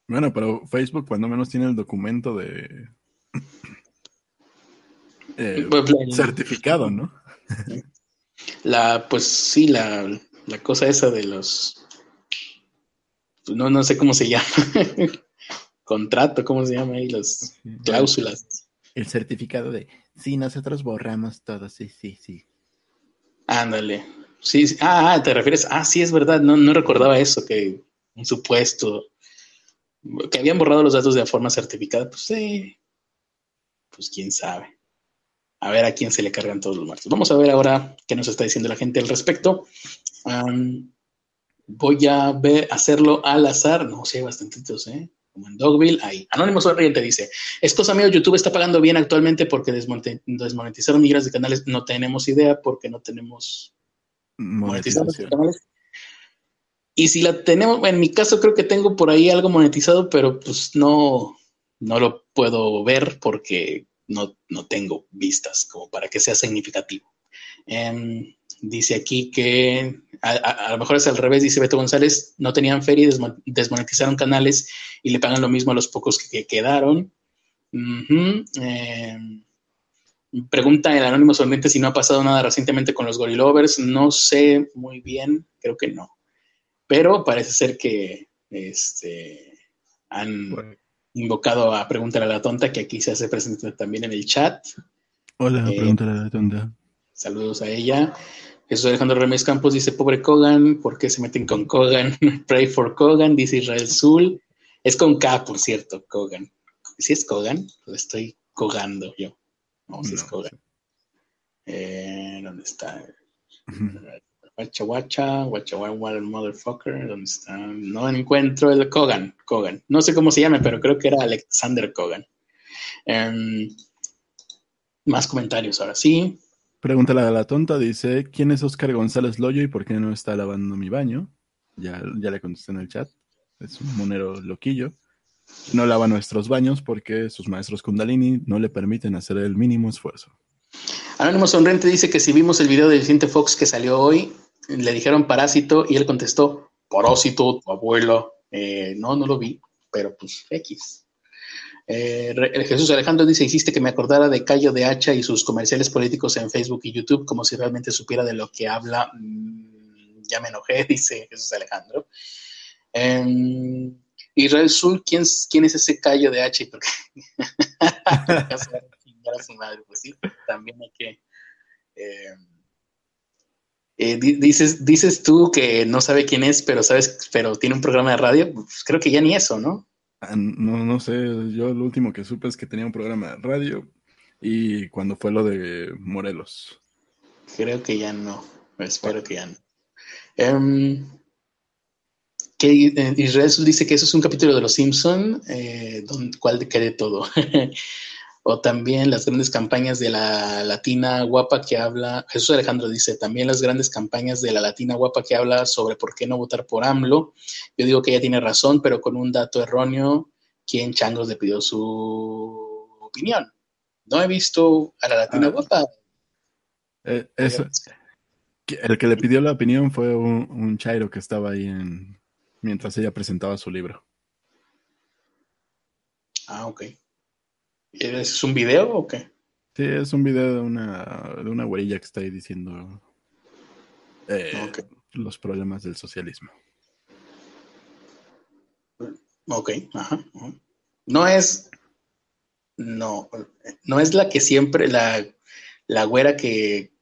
Bueno, pero Facebook cuando menos tiene el documento de eh, pues, certificado, ¿no? La, pues sí, la, la cosa esa de los, no, no sé cómo se llama, *laughs* contrato, ¿cómo se llama ahí? Las cláusulas. El certificado de, sí, nosotros borramos todo, sí, sí, sí. Ándale. Sí, Ah, ah, te refieres, ah, sí, es verdad, no, no recordaba eso, que un supuesto, que habían borrado los datos de forma certificada, pues sí, pues quién sabe a ver a quién se le cargan todos los muertos. Vamos a ver ahora qué nos está diciendo la gente al respecto. Voy a ver, hacerlo al azar. No, sí, hay bastantitos, ¿eh? Como en Dogville, ahí. Anónimo Sonriente dice, es cosa mío, YouTube está pagando bien actualmente porque desmonetizaron miles de canales. No tenemos idea porque no tenemos monetizados canales. Y si la tenemos, en mi caso creo que tengo por ahí algo monetizado, pero pues no, no lo puedo ver porque no, no tengo vistas como para que sea significativo. Em, dice aquí que a, lo mejor es al revés, dice Beto González, no tenían feria y desmonetizaron canales y le pagan lo mismo a los pocos que, quedaron. Em, pregunta el anónimo solamente si no ha pasado nada recientemente con los Gorilovers. No sé muy bien, creo que no. Pero parece ser que este, han, invocado a Preguntar a la Tonta, que aquí se hace presente también en el chat. Hola, eh, a la Tonta. Saludos a ella. Jesús Alejandro Remes Campos dice, pobre Kogan, ¿por qué se meten con Kogan? *laughs* Pray for Kogan, dice Israel Zul. Es con K, por cierto, Kogan. Si es Kogan, lo estoy cogando yo. No, si es Kogan. Eh, ¿Dónde está? Guacha Guacha, Guacha Guacha Motherfucker, ¿dónde está? No encuentro el Kogan, Kogan. No sé cómo se llama, pero creo que era Alexander Kogan. Em, más comentarios ahora sí. Pregúntale a la tonta, dice, ¿quién es Oscar González Loyo y por qué no está lavando mi baño? Ya, ya le contesté en el chat. Es un monero loquillo. No lava nuestros baños porque sus maestros Kundalini no le permiten hacer el mínimo esfuerzo. Anónimo Sonriente dice que si vimos el video del Vicente Fox que salió hoy, le dijeron parásito y él contestó, parásito, tu abuelo. Eh, no, no lo vi, pero pues X. Eh, Jesús Alejandro dice, hiciste que me acordara de Cayo de Hacha y sus comerciales políticos en Facebook y YouTube, como si realmente supiera de lo que habla. Mm, ya me enojé, *laughs* dice Jesús Alejandro. Israel Sul, ¿quién, ¿quién es ese Cayo de Hacha? *laughs* pues sí, también hay que... Eh, eh, dices, dices tú que no sabe quién es, pero sabes, pero tiene un programa de radio, pues creo que ya ni eso, ¿no? Ah, no, no sé, yo lo último que supe es que tenía un programa de radio y cuando fue lo de Morelos. Creo que ya no, espero que ya no. Em, que eh, Israel dice que eso es un capítulo de Los Simpson, eh, ¿cuál quede todo? *laughs* o también las grandes campañas de la latina guapa que habla, Jesús Alejandro dice, también las grandes campañas de la latina guapa que habla sobre por qué no votar por AMLO. Yo digo que ella tiene razón, pero con un dato erróneo, ¿quién changos le pidió su opinión? No he visto a la latina ah. guapa. Eh, el que le pidió la opinión fue un, un chairo que estaba ahí en, mientras ella presentaba su libro. Ah, ok. ¿Es un video o qué? Sí, es un video de una, de una güerilla que está ahí diciendo eh, los problemas del socialismo. Ok, ajá, No es. No, no es la que siempre, la, la güera que,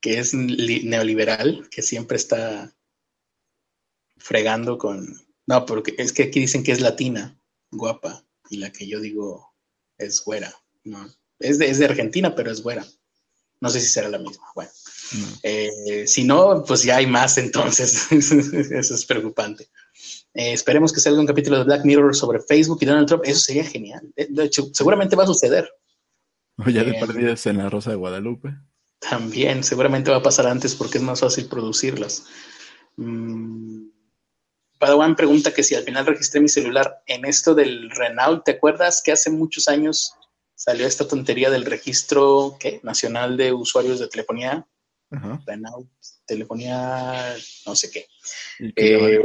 que es neoliberal, que siempre está fregando con. No, porque es que aquí dicen que es latina, guapa, y la que yo digo es güera. No, es de, es de Argentina, pero es güera. No sé si será la misma. Bueno, eh, si no, pues ya hay más entonces. *laughs* Eso es preocupante. Eh, esperemos que salga un capítulo de Black Mirror sobre Facebook y Donald Trump. Eso sería genial. De hecho, seguramente va a suceder. O ya de perdidas en la Rosa de Guadalupe. También, seguramente va a pasar antes porque es más fácil producirlas. Mm, Padawan pregunta que si al final registré mi celular en esto del Renault. ¿Te acuerdas que hace muchos años salió esta tontería del registro ¿qué? nacional de usuarios de telefonía? Renault, telefonía, no sé qué. Eh,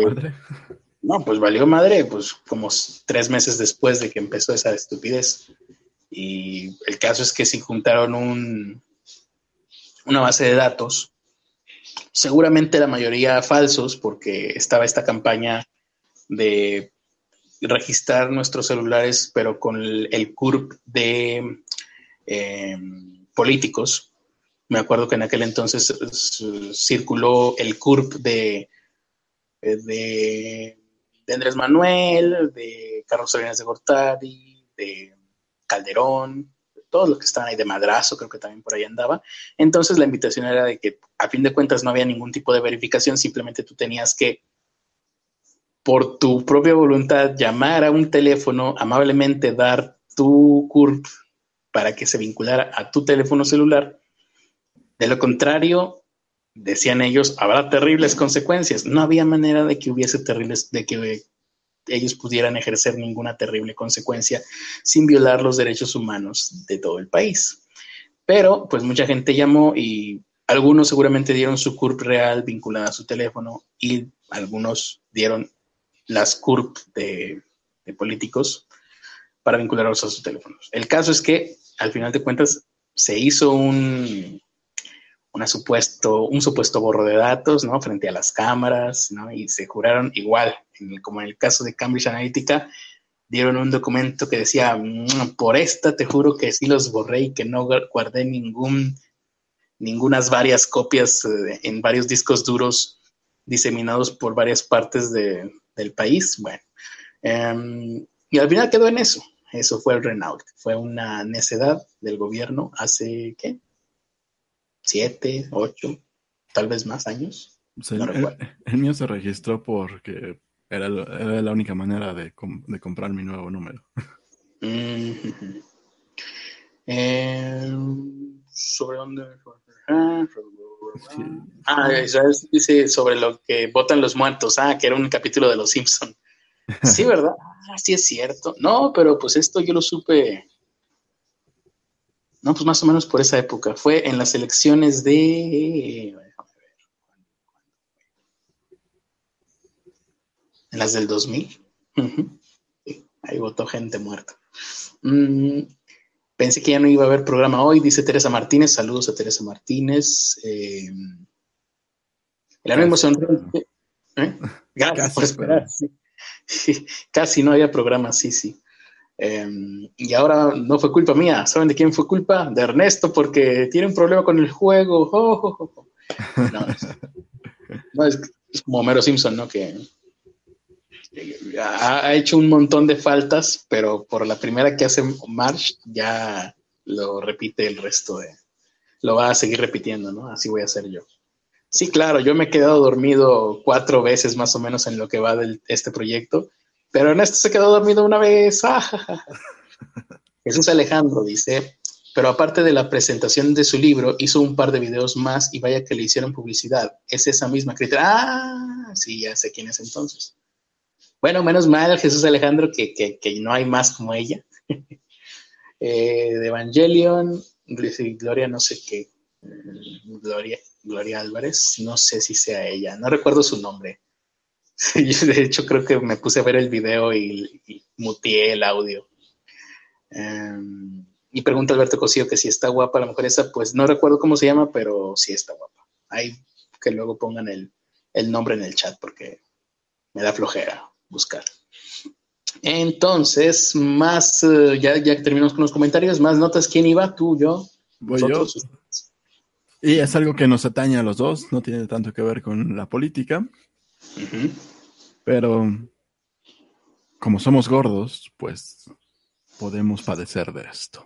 no, pues valió madre, pues como tres meses después de que empezó esa estupidez. Y el caso es que si juntaron un, una base de datos seguramente la mayoría falsos, porque estaba esta campaña de registrar nuestros celulares, pero con el, CURP de em, políticos. Me acuerdo que en aquel entonces circuló el CURP de, de, Andrés Manuel, de Carlos Salinas de Gortari, de Calderón, todos los que estaban ahí de madrazo, creo que también por ahí andaba. Entonces la invitación era de que a fin de cuentas no había ningún tipo de verificación, simplemente tú tenías que, por tu propia voluntad, llamar a un teléfono, amablemente dar tu CURP para que se vinculara a tu teléfono celular. De lo contrario, decían ellos, habrá terribles consecuencias. No había manera de que hubiese terribles, de que ellos pudieran ejercer ninguna terrible consecuencia sin violar los derechos humanos de todo el país. Pero, pues mucha gente llamó y algunos seguramente dieron su CURP real vinculada a su teléfono y algunos dieron las CURP de, políticos para vincularlos a sus teléfonos. El caso es que, al final de cuentas, se hizo un, supuesto, un supuesto borro de datos, ¿no? Frente a las cámaras, ¿no? Y se juraron igual, como en el caso de Cambridge Analytica, dieron un documento que decía, mm, por esta te juro que sí los borré y que no guardé ningún, ningunas varias copias eh, en varios discos duros diseminados por varias partes del país. Bueno, em, y al final quedó en eso. Eso fue el Renault. Fue una necedad del gobierno hace, ¿qué? siete, ocho, tal vez más años. el, mío se registró porque era, la única manera de, comprar mi nuevo número. *laughs* Em, ¿Sobre dónde? Ah, dice sobre lo que votan los muertos. Ah, que era un capítulo de Los Simpson. Sí, *laughs* ¿verdad? Ah, sí es cierto. No, pero pues esto yo lo supe no, pues más o menos por esa época. Fue en las elecciones de. Déjame ver. En las del 2000. Ahí votó gente muerta. Mm, pensé que ya no iba a haber programa hoy, dice Teresa Martínez. Saludos a Teresa Martínez. Eh, el anónimo sonriente. ¿eh? *laughs* Gracias por esperar. Casi no había programa, sí, sí. Em, y ahora no fue culpa mía. ¿Saben de quién fue culpa? De Ernesto, porque tiene un problema con el juego. *laughs* No, es, como Homero Simpson, ¿no? Que ha, hecho un montón de faltas, pero por la primera que hace Marsh ya lo repite el resto de... Lo va a seguir repitiendo, ¿no? Así voy a hacer yo. Sí, claro, yo me he quedado dormido cuatro veces más o menos en lo que va de este proyecto pero Ernesto se quedó dormido una vez. *laughs* Jesús Alejandro dice, pero aparte de la presentación de su libro, hizo un par de videos más y vaya que le hicieron publicidad. Es esa misma crítica. Ah, sí, ya sé quién es entonces. Bueno, menos mal, Jesús Alejandro, que, que, no hay más como ella. *laughs* Eh, de Evangelion, Gloria, no sé qué. Gloria, Gloria Álvarez, no sé si sea ella, no recuerdo su nombre. *laughs* de hecho, creo que me puse a ver el video y, mutié el audio. Em, y pregunta Alberto Cosío que si está guapa la mujer esa, pues no recuerdo cómo se llama, pero sí está guapa. Ahí que luego pongan el, nombre en el chat porque me da flojera buscar. Entonces, más, eh, ya, ya terminamos con los comentarios, más notas, ¿quién iba? ¿Tú, yo? Voy yo. Y es algo que nos atañe a los dos, no tiene tanto que ver con la política. Pero como somos gordos, pues podemos padecer de esto.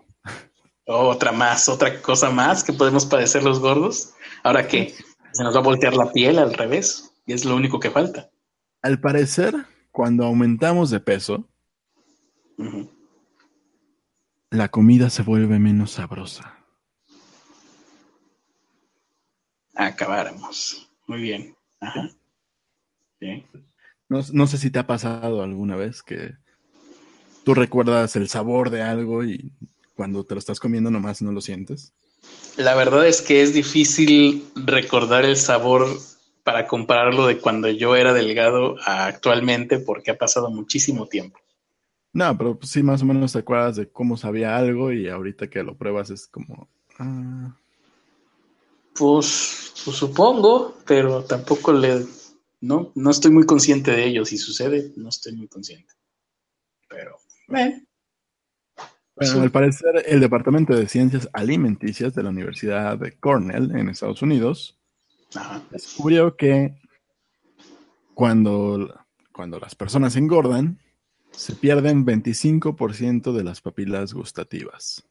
Otra más, otra cosa más que podemos padecer los gordos. Ahora que se nos va a voltear la piel al revés y es lo único que falta. Al parecer, cuando aumentamos de peso, la comida se vuelve menos sabrosa. Acabáramos. Muy bien. Ajá. No sé si te ha pasado alguna vez que tú recuerdas el sabor de algo y cuando te lo estás comiendo nomás no lo sientes. La verdad es que es difícil recordar el sabor para compararlo de cuando yo era delgado a actualmente porque ha pasado muchísimo tiempo. No, pero pues sí, más o menos te acuerdas de cómo sabía algo y ahorita que lo pruebas es como... ah, Pues, pues supongo, pero tampoco le... No, no estoy muy consciente de ello. Si sucede, no estoy muy consciente. Pero, eh, Bueno, Sí. al parecer, el Departamento de Ciencias Alimenticias de la Universidad de Cornell en Estados Unidos ajá. descubrió que cuando, cuando las personas engordan, se pierden 25% de las papilas gustativas.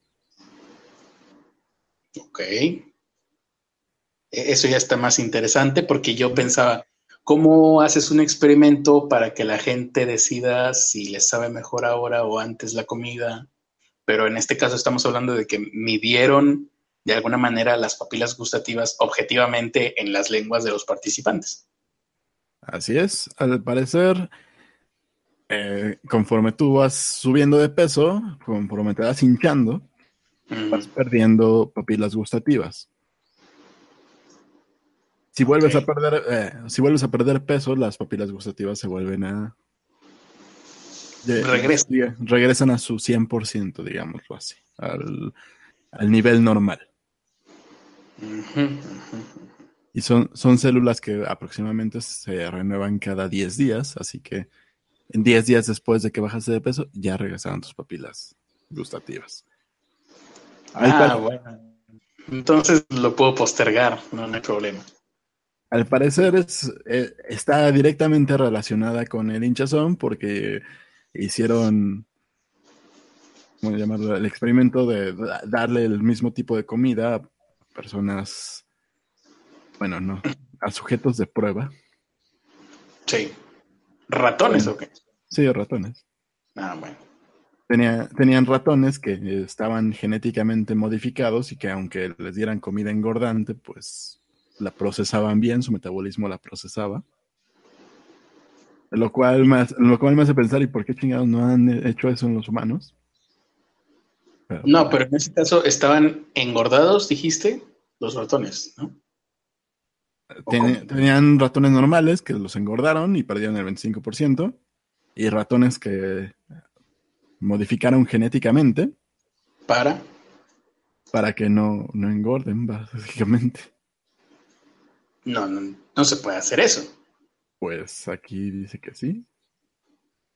Ok. E- Eso ya está más interesante porque yo pensaba, ¿cómo haces un experimento para que la gente decida si les sabe mejor ahora o antes la comida? Pero en este caso estamos hablando de que midieron de alguna manera las papilas gustativas objetivamente en las lenguas de los participantes. Así es, al parecer, eh, conforme tú vas subiendo de peso, conforme te vas hinchando, Mm, vas perdiendo papilas gustativas. Si vuelves a perder, eh, si vuelves a perder peso, las papilas gustativas se vuelven a de- Regresan. regresan a su 100%, digámoslo así, al, al nivel normal. Y son, son células que aproximadamente se renuevan cada 10 días, así que en 10 días después de que bajaste de peso, ya regresaron tus papilas gustativas. Al, Ah, bueno. Entonces lo puedo postergar, no, no hay problema. al parecer es, eh, está directamente relacionada con el hinchazón porque hicieron, ¿cómo llamarlo? El experimento de da- darle el mismo tipo de comida a personas, bueno, no, a sujetos de prueba. Sí. ¿Ratones o qué? Sí, ratones. Ah, bueno. Tenía- tenían ratones que estaban genéticamente modificados y que aunque les dieran comida engordante, pues la procesaban bien, su metabolismo la procesaba. Lo cual, hace- lo cual me hace pensar, ¿y por qué chingados no han hecho eso en los humanos? No, pero en ese caso estaban engordados, dijiste, los ratones, ¿no? Ten- tenían ratones normales que los engordaron y perdieron el 25%, y ratones que modificaron genéticamente Para. para que no, no engorden, básicamente. No, no, no se puede hacer eso. Pues aquí dice que sí.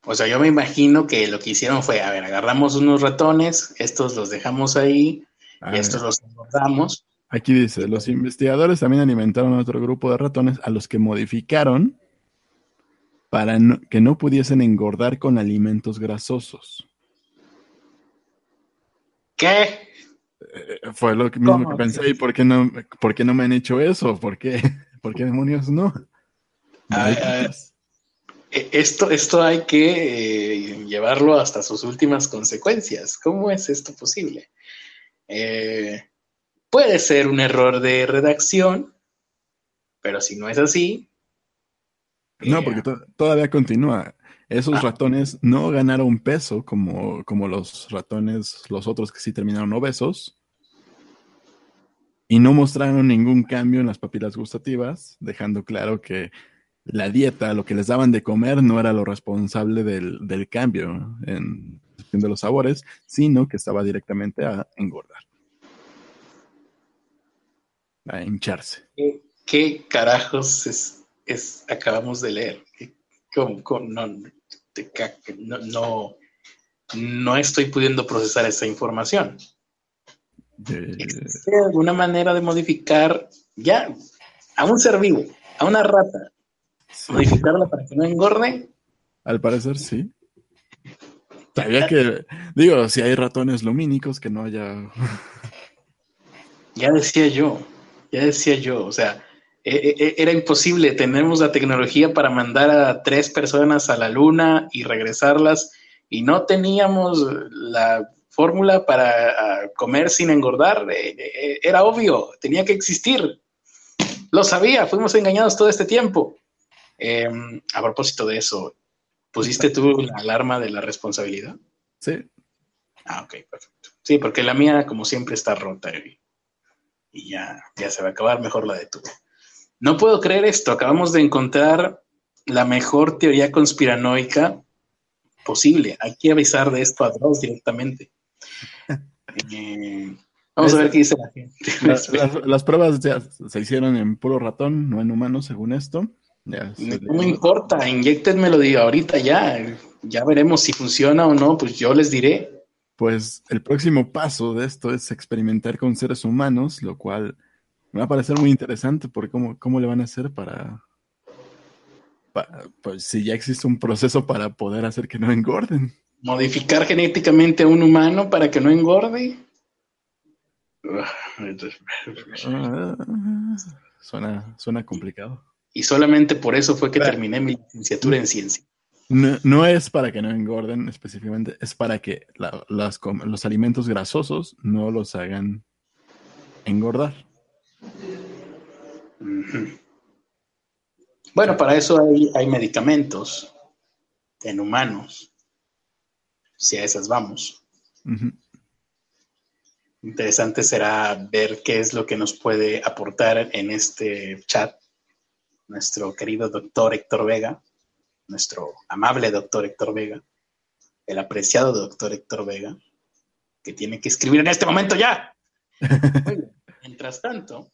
O sea, yo me imagino que lo que hicieron fue, a ver, agarramos unos ratones, estos los dejamos ahí, A y estos los engordamos. aquí dice, los investigadores también alimentaron a otro grupo de ratones a los que modificaron para no- que no pudiesen engordar con alimentos grasosos. ¿Qué? Eh, Fue lo mismo que pensé, ¿y por qué no, por qué no me han hecho eso? ¿Por qué, *laughs* por qué demonios no? A ver, a ver. E- Esto, esto hay que eh, llevarlo hasta sus últimas consecuencias. ¿Cómo es esto posible? Eh, puede ser un error de redacción, pero si no es así. No, eh, porque to- todavía continúa. Esos Ah. ratones no ganaron peso como, como los ratones, los otros que sí terminaron obesos. Y no mostraron ningún cambio en las papilas gustativas, dejando claro que la dieta, lo que les daban de comer, no era lo responsable del, del cambio en de los sabores, sino que estaba directamente a engordar. A hincharse. ¿Qué, qué carajos es, es- acabamos de leer? ¿Qué- cómo- cómo- no, no, no, no estoy pudiendo procesar esa información. ¿Existe alguna manera de modificar ya a un ser vivo, a una rata. Modificarla para que no engorde? Al parecer sí. Sabía que, digo, si hay ratones lumínicos, que no haya. Ya decía yo, ya decía yo, o sea, e, e, era imposible. Tenemos la tecnología para mandar a tres personas a la luna y regresarlas y no teníamos la fórmula para comer sin engordar. E, era obvio, tenía que existir. Lo sabía, fuimos engañados todo este tiempo. Em, a propósito de eso, ¿pusiste tú la alarma de la responsabilidad? Sí. Ah, ok, perfecto. Sí, porque la mía, como siempre, está rota y, ya, ya se va a acabar, mejor la de tú. No puedo creer esto. Acabamos de encontrar la mejor teoría conspiranoica posible. Hay que avisar de esto a Dross directamente. *laughs* Eh, vamos a ver qué dice la gente. las, pruebas ya se hicieron en puro ratón, no en humanos, según esto. No, me importa, inyectenmelo ahorita ya. Ya veremos si funciona o no, pues yo les diré. Pues el próximo paso de esto es experimentar con seres humanos, lo cual me va a parecer muy interesante porque cómo, cómo le van a hacer para, pues si ya existe un proceso para poder hacer que no engorden. Modificar genéticamente a un humano para que no engorde. Ah, suena, suena complicado. Y solamente por eso fue que terminé mi licenciatura en ciencia. No, es para que no engorden específicamente, es para que los alimentos grasosos no los hagan engordar. Bueno, para eso hay, medicamentos en humanos, si a esas vamos. Interesante será ver qué es lo que nos puede aportar en este chat nuestro querido doctor Héctor Vega, nuestro amable doctor Héctor Vega, el apreciado doctor Héctor Vega, que tiene que escribir en este momento ya. *laughs* Mientras tanto,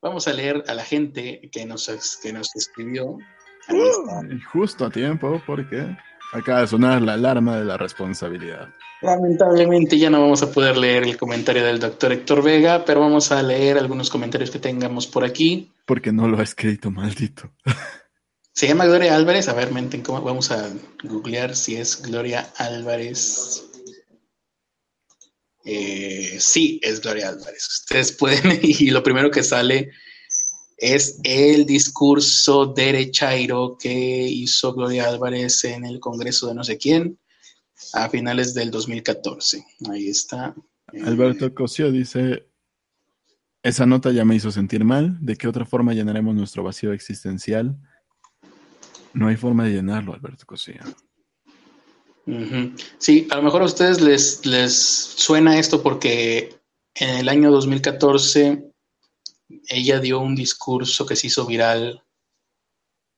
vamos a leer a la gente que nos, que nos escribió. justo a tiempo, porque acaba de sonar la alarma de la responsabilidad. Lamentablemente ya no vamos a poder leer el comentario del doctor Héctor Vega, pero vamos a leer algunos comentarios que tengamos por aquí. Porque no lo ha escrito, maldito. Se llama Gloria Álvarez. A ver, menten, ¿cómo? vamos a googlear si es Gloria Álvarez. Eh, sí, es Gloria Álvarez. Ustedes pueden, *laughs* y lo primero que sale es el discurso derechairo que hizo Gloria Álvarez en el Congreso de no sé quién a finales del 2014. Ahí está. Alberto Cosio dice, esa nota ya me hizo sentir mal. ¿De qué otra forma llenaremos nuestro vacío existencial? No hay forma de llenarlo, Alberto Cosio. Sí, a lo mejor a ustedes les, les suena esto porque en el año 2014 ella dio un discurso que se hizo viral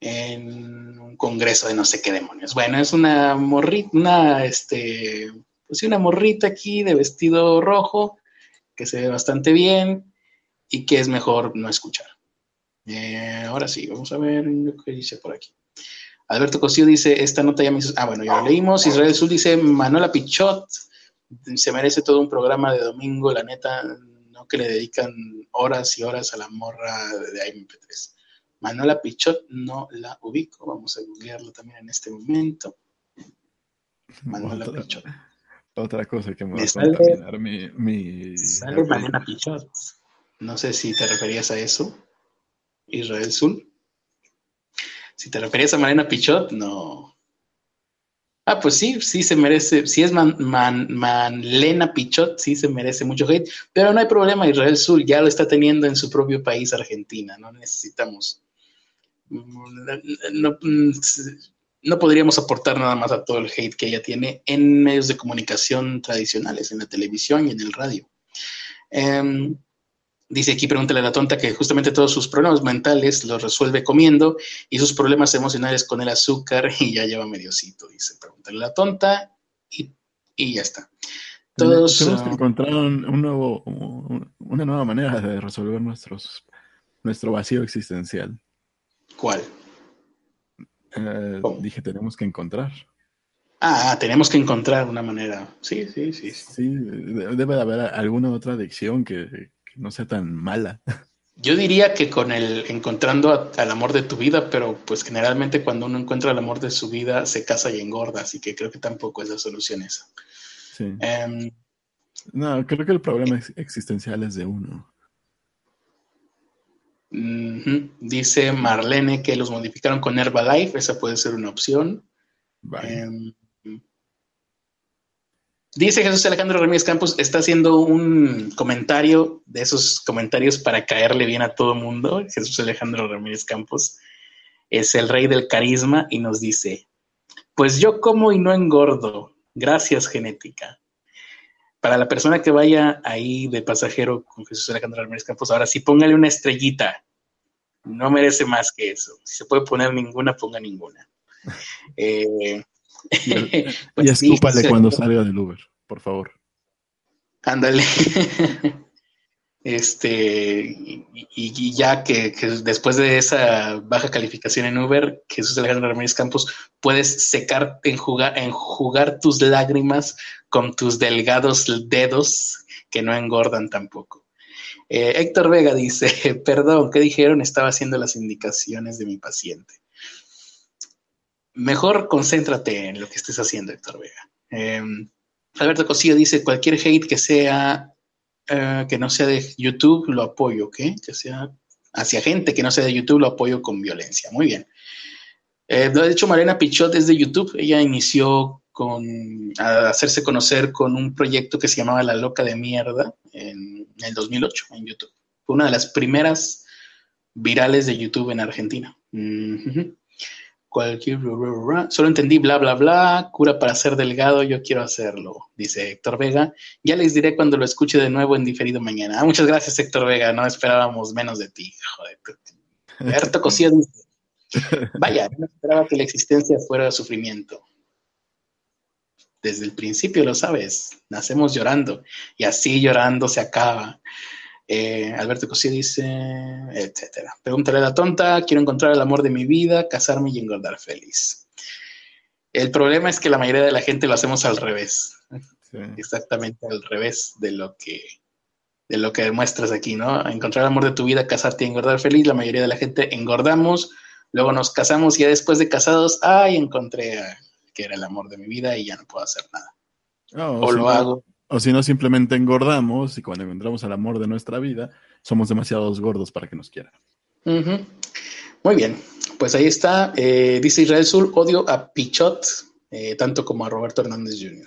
en un congreso de no sé qué demonios. Bueno, es una morrita, una, este, pues una morrita aquí de vestido rojo que se ve bastante bien y que es mejor no escuchar. Eh, ahora sí, vamos a ver lo que dice por aquí. Alberto Cosío dice, esta nota ya me hizo... Ah, bueno, ya lo leímos. Israel Sul dice, Manuela Pichot se merece todo un programa de domingo, la neta, no que le dedican horas y horas a la morra de AMP3. Manuela Pichot no la ubico, vamos a googlearlo también en este momento. Manuela Pichot. Otra cosa que me, va a contaminar mi, mi... Sale Manuela Pichot. No sé si te referías a eso, Israel Sul. Si te referías a Marina Pichot, no. Ah, pues sí, sí se merece, si es Man, Pichot, sí se merece mucho hate, pero no hay problema, Israel Sur ya lo está teniendo en su propio país, Argentina, no necesitamos, no, no podríamos aportar nada más a todo el hate que ella tiene en medios de comunicación tradicionales, en la televisión y en el radio. Eh, Dice aquí, pregúntale a la tonta que justamente todos sus problemas mentales los resuelve comiendo y sus problemas emocionales con el azúcar *laughs* y ya lleva mediocito. Dice, pregúntale a la tonta y, ya está. Todos ah, encontrar un, nuevo, una nueva manera de resolver nuestros, nuestro vacío existencial. ¿Cuál? Eh, dije, tenemos que encontrar. Ah, tenemos que encontrar una manera. Sí, sí, sí. Sí, debe de haber alguna otra adicción que, no sea tan mala. Yo diría que con el encontrando al amor de tu vida, pero pues generalmente cuando uno encuentra el amor de su vida se casa y engorda, así que creo que tampoco es la solución esa. Sí. Em, no, creo que el problema existencial es de uno. Dice Marlene que los modificaron con Herbalife, esa puede ser una opción. Em, dice Jesús Alejandro Ramírez Campos, está haciendo un comentario de esos comentarios para caerle bien a todo mundo. Jesús Alejandro Ramírez Campos es el rey del carisma y nos dice, pues yo como y no engordo, gracias genética para la persona que vaya ahí de pasajero con Jesús Alejandro Ramírez Campos, ahora sí póngale una estrellita. No merece más que eso. Si se puede poner ninguna, ponga ninguna. *laughs* Eh, *laughs* *laughs* y, pues escúpale cuando salga del Uber, por favor. Ándale. *laughs* Este, y, ya que, después de esa baja calificación en Uber, Jesús Alejandro Ramírez Campos, puedes secar, enjugar, enjugar tus lágrimas con tus delgados dedos que no engordan tampoco. Eh, Héctor Vega dice, perdón, ¿qué dijeron? Estaba haciendo las indicaciones de mi paciente. Mejor concéntrate en lo que estés haciendo, Héctor Vega. Em, Alberto Cosillo dice, cualquier hate que sea eh, que no sea de YouTube, lo apoyo, ¿ok? Que sea hacia gente que no sea de YouTube, lo apoyo con violencia. Muy bien. Eh, de hecho, Marina Pichot es de YouTube. Ella inició con a hacerse conocer con un proyecto que se llamaba La Loca de Mierda en, el 2008 en YouTube. Fue una de las primeras virales de YouTube en Argentina. Cualquier. Solo entendí bla, bla, bla. Cura para ser delgado, yo quiero hacerlo, dice Héctor Vega. Ya les diré cuando lo escuche de nuevo en diferido mañana. Ah, muchas gracias, Héctor Vega. No esperábamos menos de ti. Joder. *laughs* Berto Cosío dice: Vaya, no esperaba que la existencia fuera sufrimiento. Desde el principio lo sabes. Nacemos llorando y así llorando se acaba. Eh, Alberto Cosí dice, etcétera. Pregúntale a la tonta, quiero encontrar el amor de mi vida, casarme y engordar feliz. El problema es que la mayoría de la gente lo hacemos al revés. Exactamente al revés de lo que de lo que demuestras aquí, ¿no? Encontrar el amor de tu vida, casarte y engordar feliz. La mayoría de la gente engordamos, luego nos casamos y ya después de casados, ay, encontré que era el amor de mi vida y ya no puedo hacer nada. o lo hago o si no, simplemente engordamos y cuando encontramos al amor de nuestra vida, somos demasiados gordos para que nos quieran. Muy bien, pues ahí está. Eh, dice Israel Sul, odio a Pichot, eh, tanto como a Roberto Hernández Jr.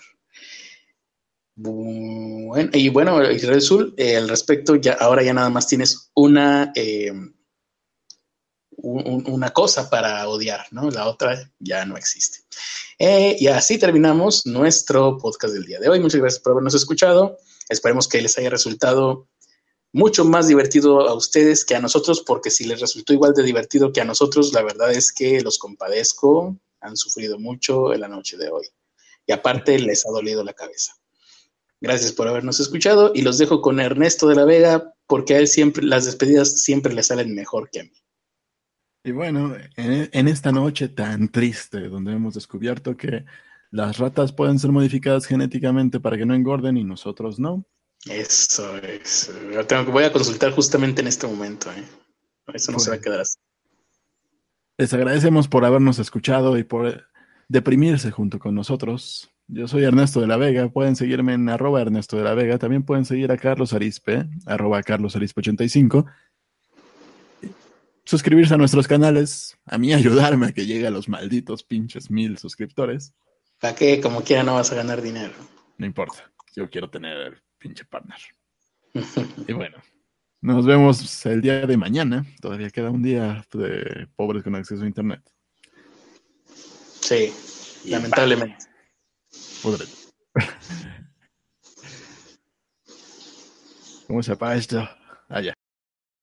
y bueno, Israel Sul, eh, al respecto, ya, ahora ya nada más tienes una, una cosa para odiar, ¿no? La otra ya no existe. Eh, y así terminamos nuestro podcast del día de hoy. Muchas gracias por habernos escuchado. Esperemos que les haya resultado mucho más divertido a ustedes que a nosotros, porque si les resultó igual de divertido que a nosotros, la verdad es que los compadezco, han sufrido mucho en la noche de hoy. Y aparte les ha dolido la cabeza. Gracias por habernos escuchado y los dejo con Ernesto de la Vega, porque a él siempre las despedidas siempre le salen mejor que a mí. Y bueno, en, esta noche tan triste, donde hemos descubierto que las ratas pueden ser modificadas genéticamente para que no engorden y nosotros no. Eso es. tengo, voy a consultar justamente en este momento. ¿eh? Eso no se va a quedar así. Les agradecemos por habernos escuchado y por deprimirse junto con nosotros. Yo soy Ernesto de la Vega. Pueden seguirme en arroba Ernesto de la Vega. También pueden seguir a Carlos Arispe, arroba Carlos Arispe 85 suscribirse a nuestros canales, a mí *laughs* ayudarme a que llegue a los malditos pinches mil suscriptores. ¿Para qué? Como quiera no vas a ganar dinero. No importa, yo quiero tener el pinche partner. *laughs* y bueno, nos vemos el día de mañana. Todavía queda un día de pobres con acceso a internet. Sí, lamentablemente. *laughs* ¿Cómo se apaga esto?